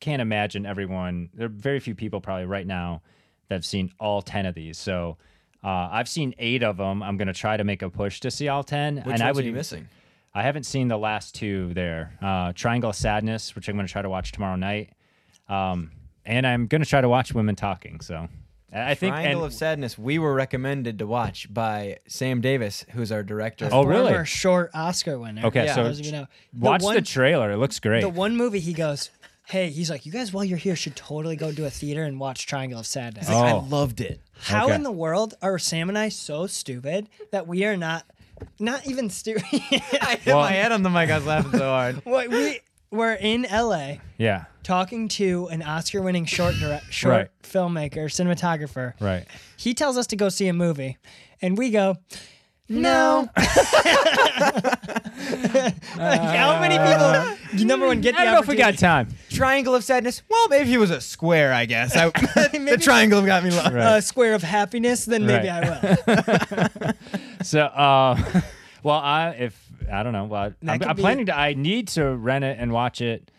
can't imagine everyone. There are very few people probably right now that have seen all ten of these. So. Uh, I've seen eight of them. I'm gonna try to make a push to see all ten. Which and ones I are would you missing? I haven't seen the last two there. Uh, Triangle of Sadness, which I'm going to try to watch tomorrow night. Um, and I'm going to try to watch Women Talking. So I I think. Triangle and- of Sadness. We were recommended to watch by Sam Davis, who's our director. Oh, really? Former short Oscar winner. Okay, Yeah. so Those of you know. The watch one- the trailer. It looks great. The one movie he goes, hey, he's like, you guys while you're here should totally go to a theater and watch Triangle of Sadness. Oh. I loved it. How okay. in the world are Sam and I so stupid that we are not, not even stupid? I hit Well- my head on the mic. I was laughing so hard. What we we're in L.A. yeah. talking to an Oscar-winning short direct, short Right. filmmaker, cinematographer. Right. He tells us to go see a movie, and we go. No. Like, how many people? Number one, get the I don't know if we got time. Triangle of Sadness. Well, maybe if he was a square, I guess. I, the triangle got me lost. Right. a square of happiness, then maybe Right. I will. So, uh, well, I if I don't know. Well, I'm, I'm be- planning to. I need to rent it and watch it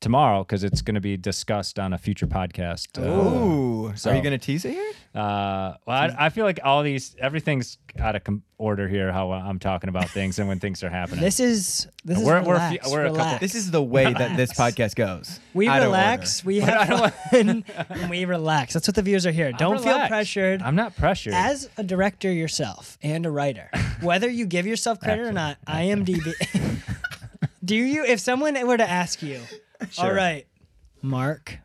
tomorrow because it's going to be discussed on a future podcast. Uh, So- Are you going to tease it here? Uh, well, I, I feel like all these, everything's out of com- order here. How I'm talking about things and when things are happening. This is this is We're- we're a relax, few- we're a couple- This is the way that this podcast goes. we Out of relax, we have fun, and we relax. That's what the viewers are here. Don't feel pressured. I'm not pressured. As a director yourself and a writer, whether you give yourself credit or not, IMDb. do you? If someone were to ask you, all Sure. right, Mark,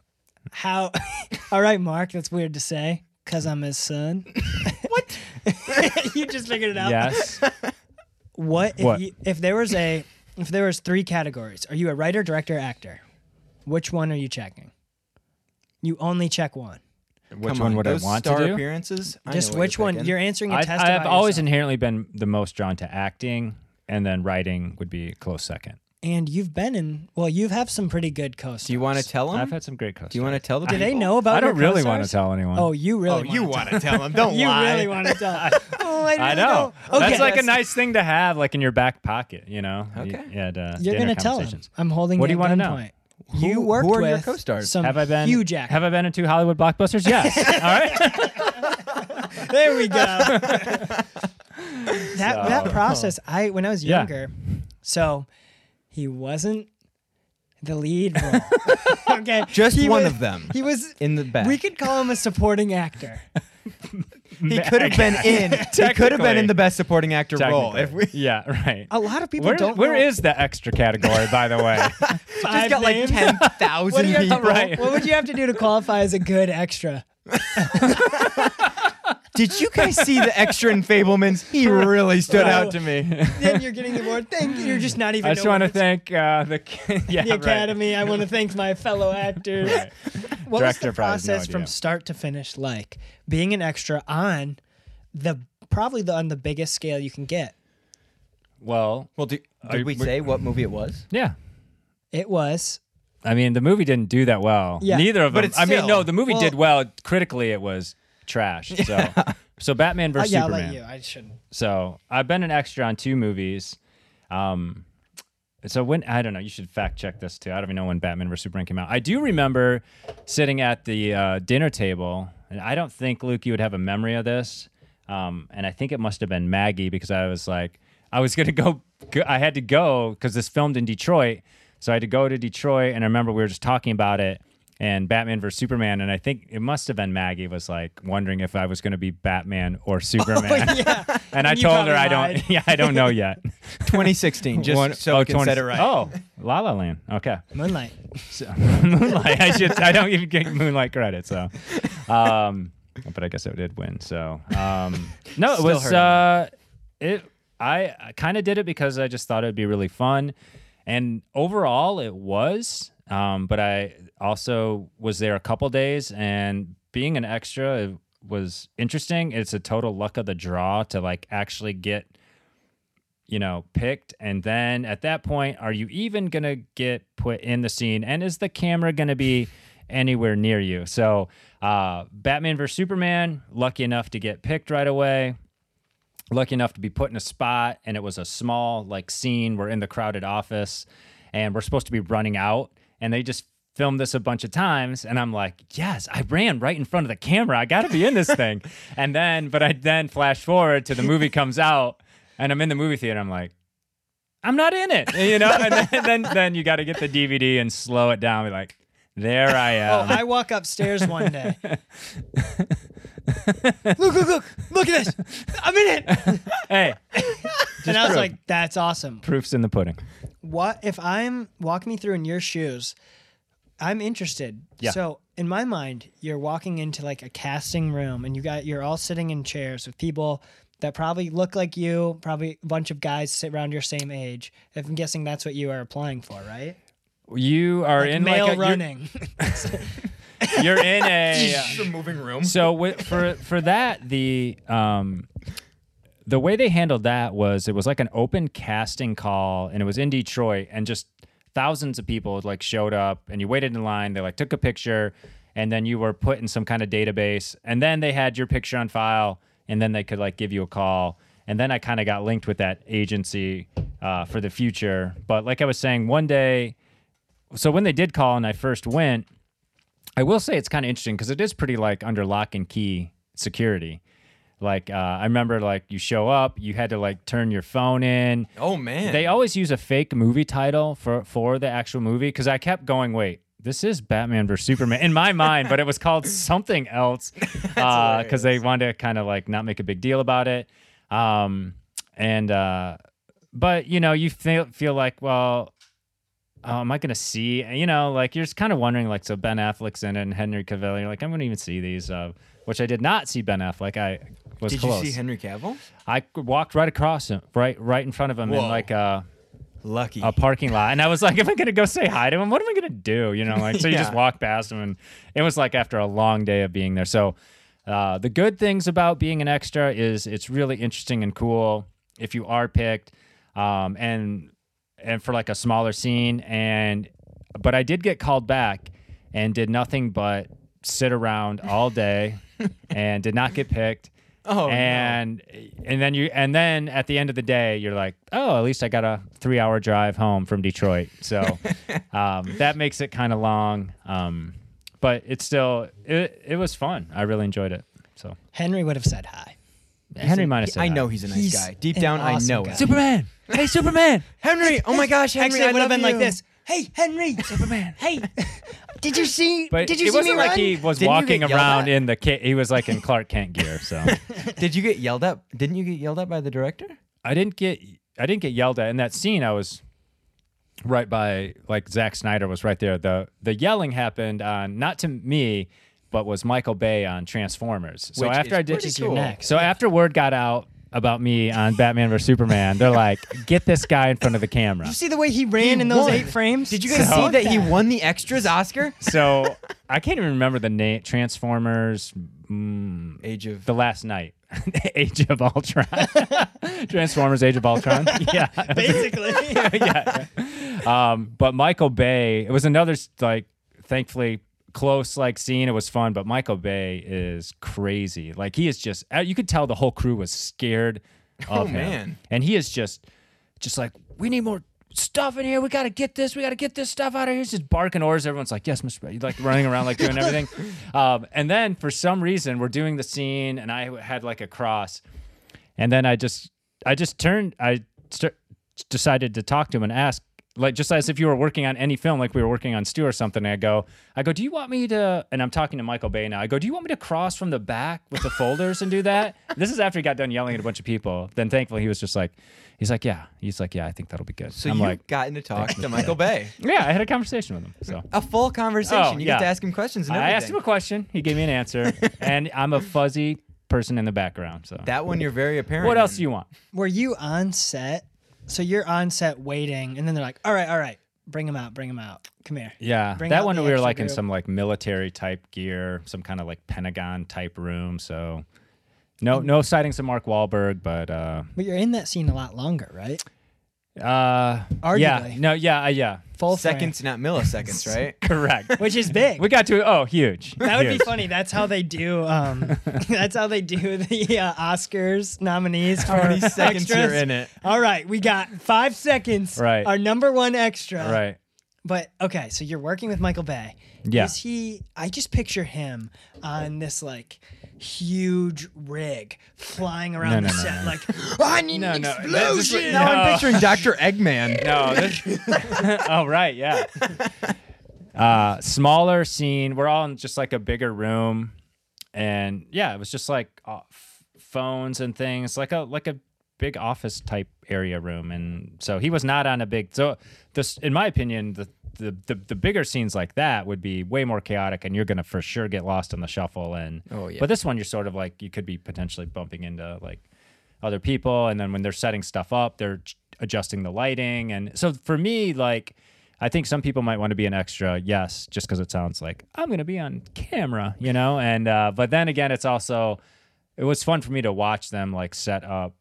how? all right, Mark. That's weird to say because I'm his son. what? you just figured it out. yes. What if What? You, if there was a if there was three categories? Are you a writer, director, actor? Which one are you checking? You only check one. Which Come one on, would I want star to do? appearances? I Just which one? picking. You're answering a I, test. I've always yourself. inherently been the most drawn to acting, and then writing would be a close second. And you've been in. Well, you have had some pretty good co-stars. Do you want to tell them? I've had some great co-stars. Do you want to tell them? Do they know about? I don't your really want to tell anyone. Oh, you really? Oh, you want want to tell them? Don't You lie. really want to tell? oh, I, really I know. don't. Okay. That's like a nice thing to have, like in your back pocket. You know. Okay. You, you had, uh, You're gonna tell him. conversations. I'm holding. What do you you wanna know? gunpoint. You worked who are your with co-stars? Some Have I been huge actors. Have I been in two Hollywood blockbusters? Yes. All right. There we go. that that process, I when I was younger. Yeah. younger, so he wasn't the lead role. okay, Just He one was- of them He was. in the back. We could call him a supporting actor. he could have been in. he could have been in the best supporting actor role. If we yeah. Right. A lot of people Where, don't. where know. is the extra category, by the way? just got like names? ten What, do thousand you have to- people. Right. what would you have to do to qualify as a good extra? Did you guys see the extra in Fabelmans? He really stood Right. out to me. then you're getting the award. Thank you. You're just not even. I just want to thank uh, the yeah, the right. Academy. I want to thank my fellow actors. Right. what Director was the probably has no process from start to finish like being an extra on the probably the on the biggest scale you can get? Well, Well, do, did you- we say what movie it was? yeah. It was I mean, the movie didn't do that well. Yeah. Neither of But them. it's I mean, no, the movie well- did well. Critically, it was trash. So, so Batman uh, versus yeah, Superman. you. I shouldn't. So I've been an extra on two movies. Um, so when I don't know, you should fact check this too. I don't even know when Batman vs Superman came out. I do remember sitting at the uh, dinner table, and I don't think Luke you would have a memory of this. Um, and I think it must have been Maggie because I was like, I was gonna go. go I had to go because this filmed in Detroit, so I had to go to Detroit. And I remember we were just talking about it and Batman vs Superman, and I think it must have been Maggie was like wondering if I was going to be Batman or Superman. Oh, yeah. And I told her I lied. don't. Yeah, I don't know yet. 2016, just One- so oh, we can 20 set it right. Oh, La La Land. Okay. Moonlight. So, Moonlight. I should. I don't even get Moonlight credit. So, um, but I guess I did win. So, um, no, it was. Uh, it. I, I kind of did it because I just thought it'd be really fun, and overall it was. Um, but I also was there a couple days, and being an extra was interesting. It's a total luck of the draw to like actually get you know, picked. And then at that point, are you even going to get put in the scene? And is the camera going to be anywhere near you? So, uh, Batman vs. Superman, lucky enough to get picked right away. Lucky enough to be put in a spot, and it was a small like scene. We're in the crowded office, and we're supposed to be running out, and they just filmed this a bunch of times, and I'm like, yes, I ran right in front of the camera. I got to be in this thing. and then, but I then flash forward to the movie comes out, and I'm in the movie theater. I'm like, I'm not in it, you know. And then, then, then you got to get the DVD and slow it down. Be like, there I am Oh, am. I walk upstairs one day. look, look, look! Look at this! I'm in it. hey, and I was prove. like, "That's awesome." proofs in the pudding. What if I'm walk me through in your shoes? I'm interested. Yeah. So in my mind, you're walking into like a casting room, and you got you're all sitting in chairs with people that probably look like you. Probably a bunch of guys sit around your same age. If I'm guessing that's what you are applying for, right? You are in Male like a, running. You're, in a. moving room. so for for that the um the way they handled that was it was like an open casting call and it was in Detroit and just thousands of people like showed up and you waited in line they like took a picture and then you were put in some kind of database and then they had your picture on file and then they could like give you a call and then I kind of got linked with that agency uh, for the future but like I was saying one day so when they did call and I first went I will say it's kind of interesting because it is pretty like under lock and key security. Like uh, I remember, like you show up, you had to like turn your phone in. oh man, They always use a fake movie title for for the actual movie because I kept going, wait, this is Batman versus Superman in my mind, but it was called something else because they wanted to kind of like not make a big deal about it. Um, and uh, but you know, you feel feel like, well, oh, am I going to see? You know, like you're just kind of wondering, like, so Ben Affleck's in it and Henry Cavill. You're like, I'm going to even see these, uh, which I did not see Ben Affleck. I was did close. you see Henry Cavill? I walked right across him, right, right in front of him in like a, Lucky. a parking lot, and I was like, "Am I gonna go say hi to him? What am I gonna do?" You know, like so you just walk past him, and it was like after a long day of being there. So uh, the good things about being an extra is it's really interesting and cool if you are picked, um, and and for like a smaller scene. And but I did get called back and did nothing but sit around all day and did not get picked oh, no. and and then you and then at the end of the day you're like oh at least i got a three hour drive home from detroit so um, that makes it kind of long um, but it's still it, it was fun i really enjoyed it so Henry would have said hi. henry might have said I hi. know he's a nice He's guy. Deep an down, I know guy. it. superman hey superman Henry, oh my gosh, Henry, Actually, I it would have love been like you. this. Hey, Henry. Superman. Hey, did you see? but did you it see wasn't me like run? he was Didn't you walking get yelled around at? in the kit he was like in clark kent gear so Did you get yelled at? Didn't you get yelled at by the director? I didn't get I didn't get yelled at in that scene. I was right by like Zack Snyder was right there. the The yelling happened on not to me, but was Michael Bay on Transformers. So Which after is I did, pretty Which your cool. next. so after word got out about me on Batman vs Superman, they're like, get this guy in front of the camera. Did you see the way he ran in those won. eight frames? Did you guys So- see that he won the extras Oscar? So I can't even remember the name. Transformers. Mm, Age of the last night. Age of Ultron. Transformers Age of Ultron. Yeah. Basically. yeah. Um, but Michael Bay, it was another like thankfully close like scene. It was fun, but Michael Bay is crazy. Like he is just uh, you could tell the whole crew was scared of Oh, him. man. And he is just just like, we need more stuff in here. We gotta get this, we gotta get this stuff out of here. He's just barking orders. Everyone's like, Yes, Mr. Bay. Like running around like doing everything. Um, and then for some reason we're doing the scene and I had like a cross. And then I just I just turned I st- decided to talk to him and ask like just as if you were working on any film like we were working on Stu or something I go I go do you want me to and I'm talking to Michael Bay now I go do you want me to cross from the back with the folders and do that this is after he got done yelling at a bunch of people then thankfully he was just like he's like yeah he's like yeah I think that'll be good So I'm you like gotten to talk to Michael Bay. yeah I had a conversation with him so A full conversation. Oh, you yeah. get to ask him questions and I asked him a question he gave me an answer and I'm a fuzzy person in the background so that one you're very apparent. what else do you want Were you on set? So you're on set waiting, and then they're like, "All right, all right, bring him out, bring him out. Come here." Yeah, Bring that one we were like in some like military type gear, some kind of like Pentagon type room. So no, no sightings of Mark Wahlberg, but uh, But you're in that scene a lot longer, right? uh, yeah, no, yeah, uh, yeah, Full frame, Seconds, not milliseconds, right? correct. which is big. we got to oh, huge. that would be funny. That's how they do. Um, that's how they do the uh, Oscars nominees for How many seconds extras. you're in it? All right, we got five seconds. Right. Our number one extra. Right. But okay, so you're working with Michael Bay. Yeah. Is he? I just picture him on this like huge rig flying around No, the no, no, set, no. like I need No, an no, explosion. that's just- Now No. I'm picturing Dr. Eggman. No. This, oh right, yeah. Uh, smaller scene. We're all in just like a bigger room, and yeah, it was just like uh, f- phones and things, like a like a big office type area room. And so he was not on a big. So this, in my opinion, the. The, the, the bigger scenes like that would be way more chaotic and you're gonna for sure get lost in the shuffle and Oh, yeah. but this one you're sort of like you could be potentially bumping into like other people and then when they're setting stuff up they're adjusting the lighting and so for me like i think some people might want to be an extra yes just because it sounds like i'm going to be on camera you know and uh, but then again it's also it was fun for me to watch them like set up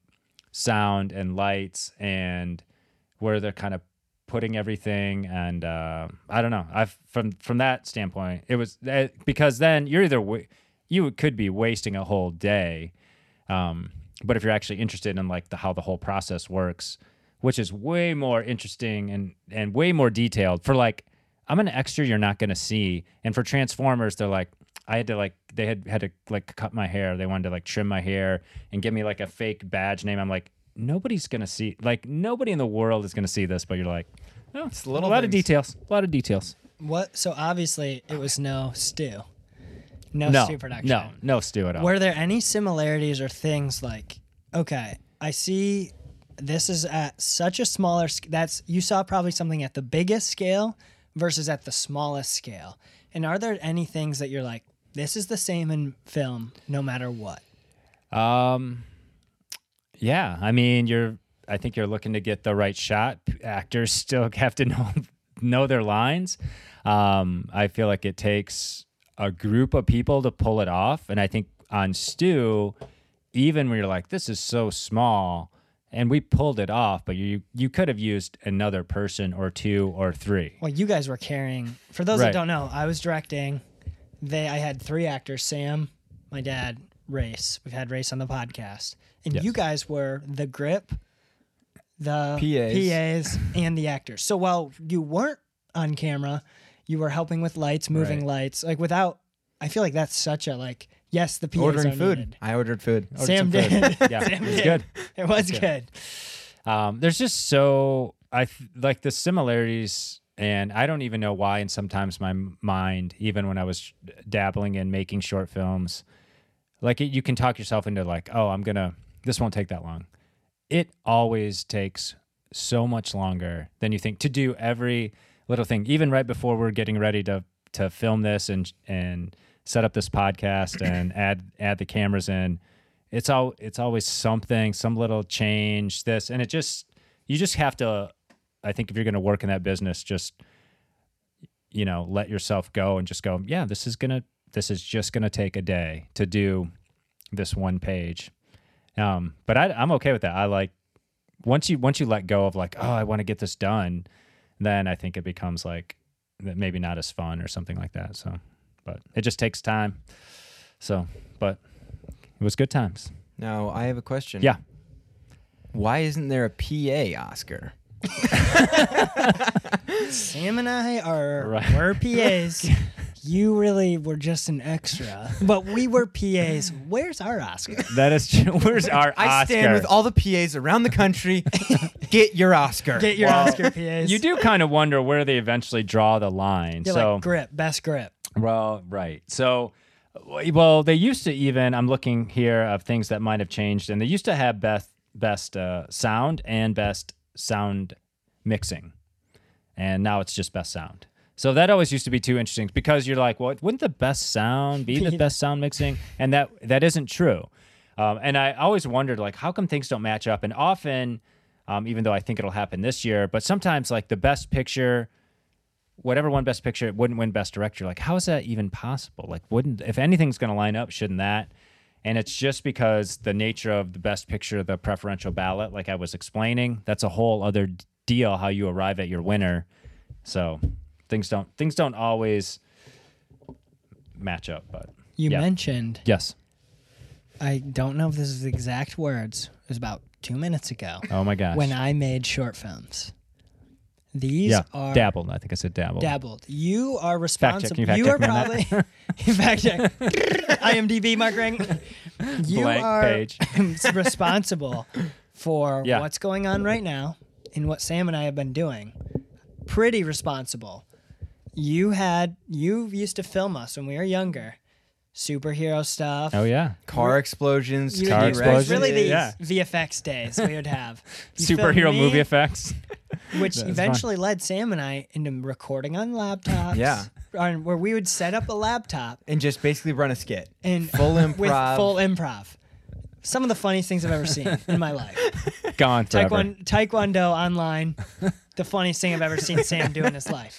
sound and lights and where they're kind of putting everything. And uh, i don't know. I've from from that standpoint it was uh, because then you're either wa- you could be wasting a whole day um, but if you're actually interested in like the how the whole process works which is way more interesting and and way more detailed for like i'm an extra you're not going to see. And for transformers they're like i had to like they had had to like cut my hair they wanted to like trim my hair and give me like a fake badge name i'm like nobody's going to see like nobody in the world is going to see this but you're like oh, It's a, little a lot of details a lot of details What? So obviously it was no stew. No, no stew production. no no stew at all Were there any similarities or things like, okay, I see this is at such a smaller sc- that's you saw probably something at the biggest scale versus at the smallest scale. And are there any things that you're like, this is the same in film no matter what? Um, yeah, I mean, you're. I think you're looking to get the right shot. Actors still have to know know their lines. Um, I feel like it takes a group of people to pull it off, and I think on Stew, even when you're like, this is so small, and we pulled it off, but you you could have used another person or two or three. Well, you guys were carrying. For those Right. that don't know, I was directing. They, I had three actors: Sam, my dad, Race. We've had Race on the podcast, and Yes. you guys were the grip, the PAs. PAs, and the actors. So while you weren't on camera, you were helping with lights, moving Right. lights. Like without, I feel like that's such a like. Yes, the PAs Ordering are food. needed. I ordered food. Ordered Sam some food. did. Yeah, Sam it was did. good. It was good. good. Um, there's just so I th- like the similarities, and I don't even know why. And sometimes my mind, even when I was dabbling in making short films, like it, you can talk yourself into like, oh, I'm gonna this won't take that long. It always takes so much longer than you think to do every little thing. Even right before we're getting ready to to film this and and set up this podcast and add add the cameras in it's all it's always something some little change this and it just you just have to i think if you're going to work in that business just you know, let yourself go and just go, yeah, this is gonna, this is just gonna take a day to do this one page. Um, but I, I'm okay with that. I like once you once you let go of like, oh, I want to get this done, then I think it becomes like that maybe not as fun or something like that. So, but it just takes time. So, but it was good times. Now I have a question. Yeah. Why isn't there a PA Oscar? Sam and I are Right. we're PAs. You really were just an extra, but we were PAs. Where's our Oscar? That is true. Where's our Oscar? I stand with all the PAs around the country. Get your Oscar. Get your Well, Oscar, PAs. You do kind of wonder where they eventually draw the line. You're so, like grip, best grip. well, right. So, well, they used to even. I'm looking here of things that might have changed, and they used to have best best uh, sound and best sound mixing, and now it's just best sound. So that always used to be too interesting because you're like, well, wouldn't the best sound be the best sound mixing? And that that isn't true. Um, and I always wondered, like, how come things don't match up? And often, um, even though I think it'll happen this year, but sometimes, like, the best picture, whatever won best picture, it wouldn't win best director. Like, how is that even possible? Like, wouldn't, if anything's going to line up, shouldn't that? And it's just because the nature of the best picture, the preferential ballot, like I was explaining, that's a whole other deal how you arrive at your winner. So things don't things don't always match up. But You Yeah. mentioned, yes, I don't know if this is the exact words. It was about two minutes ago oh my gosh, when I made short films. These yeah, are dabbled. I think I said dabbled. dabbled. You are responsible. You you are probably that? fact check. IMDb mark ring. You Blank are page. responsible for Yeah. what's going on right now and what Sam and I have been doing. Pretty responsible. You had you used to film us when we were younger. Superhero stuff. Oh yeah, Car explosions. You- Car it was explosions. really the Yeah. VFX days we would have. Superhero movie effects. which That's fun. eventually led Sam and I into recording on laptops. Yeah. on- where we would set up a laptop And just basically run a skit. and Full improv. with improv. full improv. Some of the funniest things I've ever seen in my life. Gone forever. Taekwondo, taekwondo online, the funniest thing I've ever seen Sam do in his life.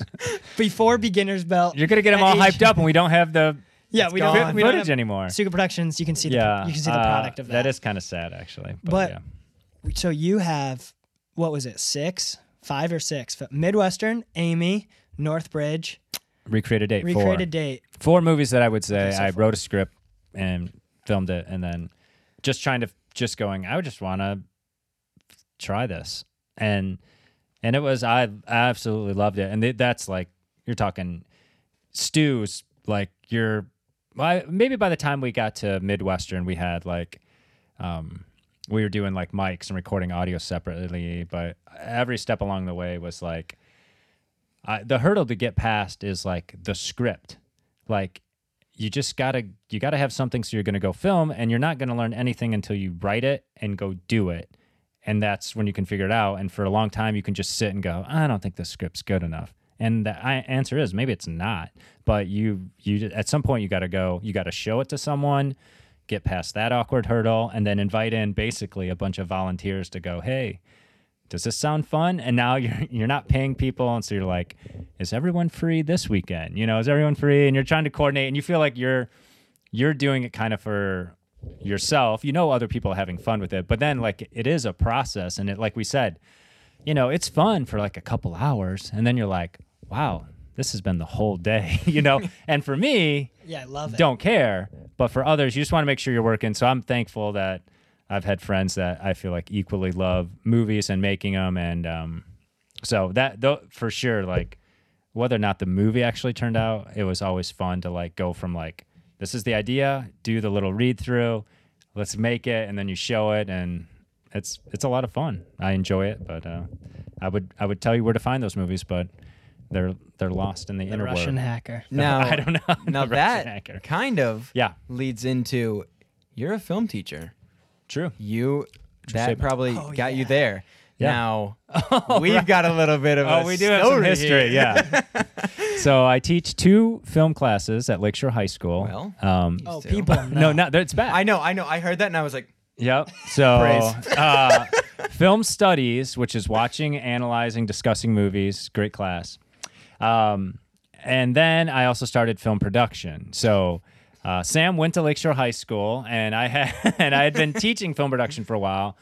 Before beginner's belt. You're gonna get them at all age- hyped up, and we don't have the Yeah, we don't, gone. we don't footage have anymore. Suka Productions. You can see the yeah, you can see the uh, product of that. That is kind of sad, actually. But, But- yeah. so you have what was it? Six, five or six? Midwestern, Amy, Northbridge, recreated date. recreated four. date. four movies that I would say Okay, so I four. wrote a script and filmed it, and then just trying to just going. I would just want to try this, and and it was I absolutely loved it, and th- that's like you're talking stews like you're. I, maybe by the time we got to Midwestern, we had like, um, we were doing like mics and recording audio separately, but every step along the way was like, I, the hurdle to get past is like the script. Like you just gotta you gotta have something so you're gonna go film and you're not gonna learn anything until you write it and go do it. And that's when you can figure it out. And for a long time you can just sit and go i don't think the script's good enough and the answer is maybe it's not but you you at some point you gotta go you gotta show it to someone get past that awkward hurdle and then invite in basically a bunch of volunteers to go hey does this sound fun? And now you're you're not paying people, and so you're like, is everyone free this weekend? You know, is everyone free? And you're trying to coordinate, and you feel like you're you're doing it kind of for yourself. You know, other people are having fun with it, but then like it is a process, and it like we said, you know, it's fun for like a couple hours, and then you're like, wow, this has been the whole day, you know. and for me, Yeah, I love it. don't care. But for others, you just want to make sure you're working. So I'm thankful that I've had friends that I feel like equally love movies and making them, and um, so that though for sure, like whether or not the movie actually turned out, it was always fun to like go from like this is the idea, do the little read through, let's make it, and then you show it, and it's it's a lot of fun. I enjoy it, but uh, I would I would tell you where to find those movies, but they're they're lost in the, the interweb. Russian hacker. Now, I don't know. Now The that hacker. kind of Yeah, leads into you're a film teacher. true. You that statement. probably Oh, got you there. Yeah. Now we've got a little bit of a Oh, we do have some history. here. Yeah. so I teach two film classes at Lakeshore High School. Well, um, Oh, people. no, no, it's bad. I know, I know. I heard that and I was like, Yep. So, uh, film studies, which is watching, analyzing, discussing movies, great class. Um, and then I also started film production. So uh, Sam went to Lakeshore High School, and I had and I had been teaching film production for a while.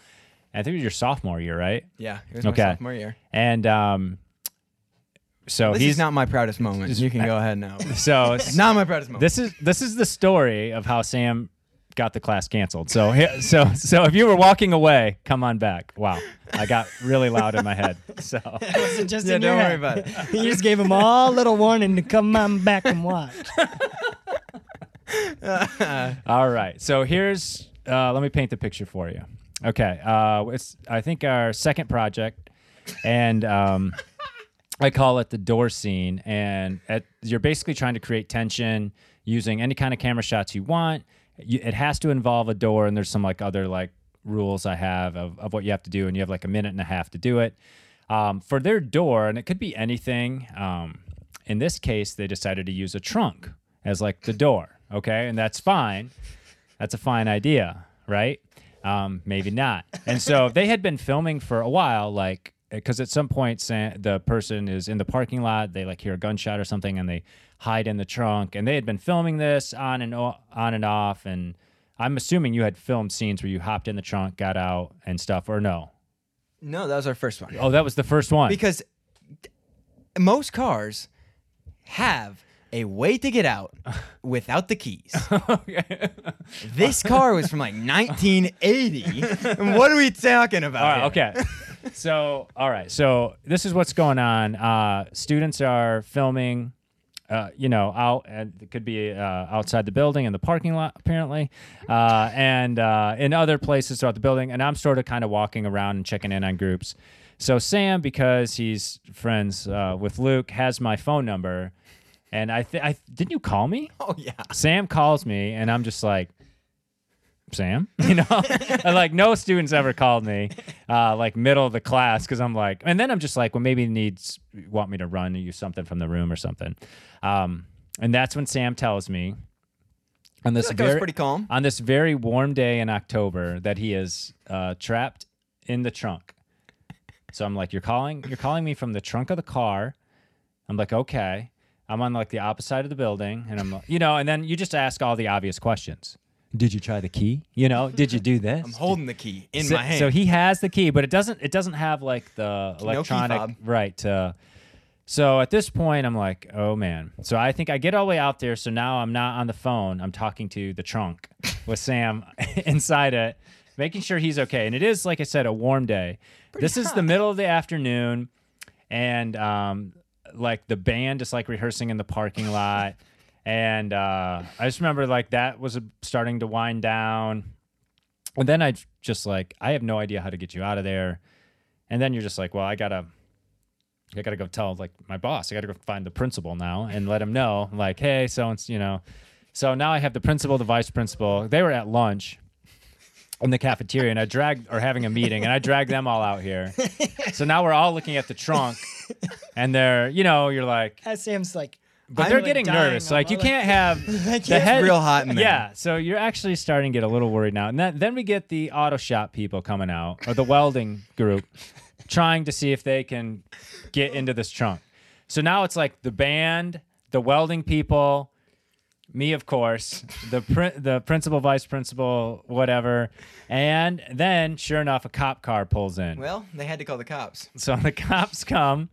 I think it was your sophomore year, right? Yeah, it was my Okay. sophomore year. And um, so This he's is not my proudest moment. You can go ahead now. so not my proudest moment. this is this is the story of how Sam got the class canceled. So so so if you were walking away, come on back. Wow, I got really loud in my head. So It wasn't just yeah, in don't your worry head. about it. you just gave them all a little warning to come on back and watch. all right, so here's uh, let me paint the picture for you. Okay, uh, it's I think our second project, and um, I call it the door scene, and at, you're basically trying to create tension using any kind of camera shots you want. It has to involve a door, and there's some like other like rules I have of, of what you have to do, and you have like a minute and a half to do it. Um, for their door, and it could be anything. Um, in this case, they decided to use a trunk as like the door. Okay, and that's fine. That's a fine idea, right? Um, maybe not. And so they had been filming for a while, like because at some point the person is in the parking lot, they like hear a gunshot or something, and they hide in the trunk. And they had been filming this on and o- on and off. And I'm assuming you had filmed scenes where you hopped in the trunk, got out, and stuff, or no? No, that was our first one. Oh, that was the first one. Because most cars have a way to get out without the keys. This car was from like 1980. what are we talking about? All right, here? okay. So, all right. So, this is what's going on. Uh, students are filming, uh, you know, out, and it could be uh, outside the building in the parking lot, apparently, uh, and uh, in other places throughout the building. And I'm sort of kind of walking around and checking in on groups. So, Sam, because he's friends uh, with Luke, has my phone number. And I, th- I didn't you call me? Oh yeah. Sam calls me, and I'm just like, Sam, you know, like no students ever called me, uh, like middle of the class, because I'm like, and then I'm just like, well, maybe needs want me to run you something from the room or something, um, and that's when Sam tells me on this was very pretty calm. on this very warm day in October that he is uh, trapped in the trunk. So I'm like, you're calling, you're calling me from the trunk of the car. I'm like, okay. I'm on like the opposite side of the building, and I'm, like- you know, and then you just ask all the obvious questions. Did you try the key? You know, did you do this? I'm holding the key in so, my hand. So he has the key, but it doesn't. It doesn't have like the electronic fob. right. To, so at this point, I'm like, oh man. So I think I get all the way out there. So now I'm not on the phone. I'm talking to the trunk with Sam inside it, making sure he's okay. And it is, like I said, a warm day. this is the middle of the afternoon, and um, like the band is like rehearsing in the parking lot. And uh, I just remember like that was starting to wind down. And then I just like, I have no idea how to get you out of there. And then you're just like, well, I gotta, I gotta go tell like my boss. I gotta go find the principal now and let him know, like, hey, so it's you know. So now I have the principal, the vice principal. They were at lunch in the cafeteria, and I dragged or having a meeting, and I dragged them all out here. So now we're all looking at the trunk, and they're, you know, you're like, As Sam's like, but I'm they're getting dying nervous. of- Like you like- can't have the head real hot in there. Yeah, so you're actually starting to get a little worried now. And then, then we get the auto shop people coming out, or the welding group, trying to see if they can get into this trunk. So now it's like the band, the welding people, me, of course, the prin- the principal, vice principal, whatever, and then sure enough, a cop car pulls in. well, they had to call the cops. So the cops come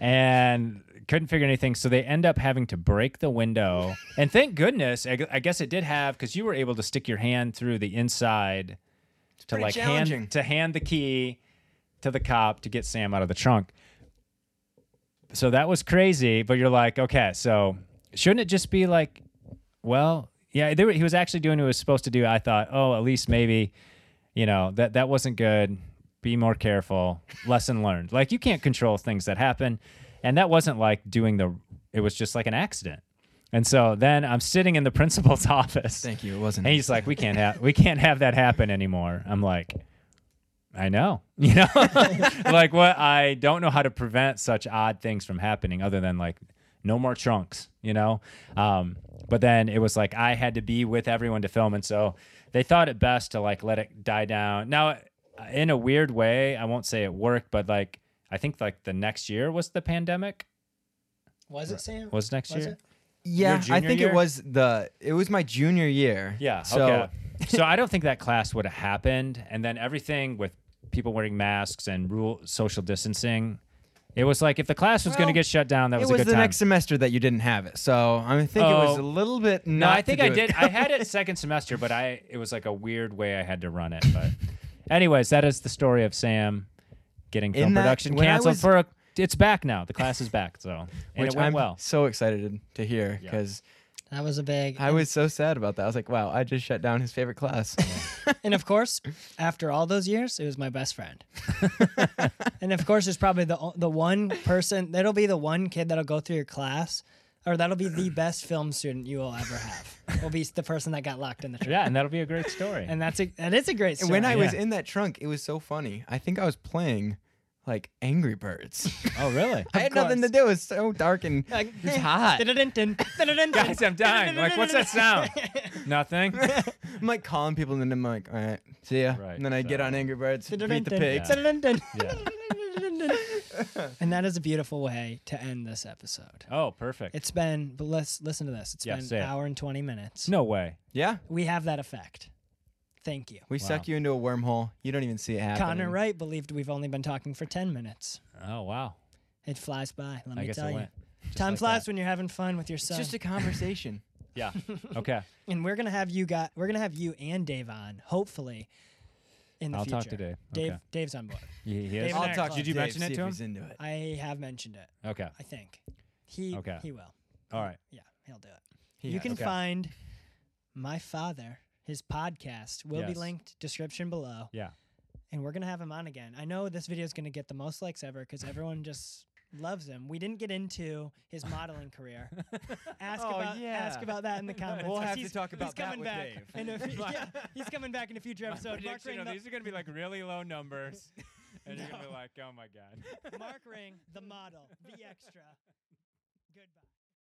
and couldn't figure anything. So they end up having to break the window. And thank goodness, I I guess it did have because you were able to stick your hand through the inside to like hand to hand the key to the cop to get Sam out of the trunk. So that was crazy. But you're like, okay, so shouldn't it just be like, well, yeah, they were, he was actually doing what he was supposed to do. I thought, oh, at least maybe, you know, that that wasn't good. Be more careful. Lesson learned. Like you can't control things that happen, and that wasn't like doing the. It was just like an accident. And so then I'm sitting in the principal's office. Thank you. It wasn't. And he's like, "We can't have we can't have that happen anymore." I'm like, "I know, you know, like what? I don't know how to prevent such odd things from happening, other than like no more trunks, you know." Um, but then it was like I had to be with everyone to film, and so they thought it best to like let it die down. Now, in a weird way, I won't say it worked, but like I think like the next year was the pandemic. Was it Sam? Was next Was year? it? Yeah, I think year? it was the it was my junior year. Yeah. So okay. so I don't think that class would have happened, and then everything with people wearing masks and rule social distancing. It was like if the class was going to get shut down, that was, was a good the time. next semester that you didn't have it. So I think it was Oh. a little bit no, not I think to I do did. I had it second semester, but I it was like a weird way I had to run it. But, anyways, that is the story of Sam getting film In that- production when I canceled was- for a. It's back now. The class is back. So and which it went I'm well. so excited to hear Yeah. because That was a big. I was so sad about that. I was like, wow, I just shut down his favorite class. and of course, after all those years, it was my best friend. and of course, it's probably the o- the one person that'll be the one kid that'll go through your class, or that'll be the best film student you will ever have. Will be the person that got locked in the trunk. Yeah, and that'll be a great story. And that's a that is a great And story. when I was in that trunk, it was so funny. I think I was playing like Angry Birds. oh, really? I had nothing to do. It was so dark and like, it's hot. Guys, I'm dying. Like, what's that sound? Nothing. I'm like calling people, and then I'm like, all right, see ya. Right, and then I get so- on Angry Birds, beat the Yeah. pigs. Yeah. and that is a beautiful way to end this episode. Oh, perfect. It's been, but let's listen to this. It's Yeah, been say an it. hour and 20 minutes. no way. Yeah, We have that effect. Thank you. we Wow. suck you into a wormhole. You don't even see it happening. Connor Wright believed we've only been talking for 10 minutes. Oh, wow. It flies by, let I me guess tell it you. went. just Time like flies that. when you're having fun with your It's son. just a conversation. Yeah. Okay. and we're gonna have you got we're gonna have you and Dave on, hopefully, in the I'll future. talk today. Dave. Dave Okay. Dave's on board. He, he is? David I'll Eric talk to Did you Dave, mention it to if him? He's into it. I have mentioned it. Okay. I think he Okay. he will. All right. Yeah, he'll do it. He you has. can Okay. find my father. His podcast will be Yes. linked description below, Yeah. and we're gonna have him on again. I know this video is gonna get the most likes ever because everyone just loves him. We didn't get into his modeling career. Ask Oh, about yeah. ask about that in the comments. We'll have to He's- talk he's about that coming with back Dave. in a yeah, he's coming back in a future episode. Mark Ring, the, are going to be like really low numbers. And you're going to be like, oh my God. Mark Ring, the model, the extra. Goodbye.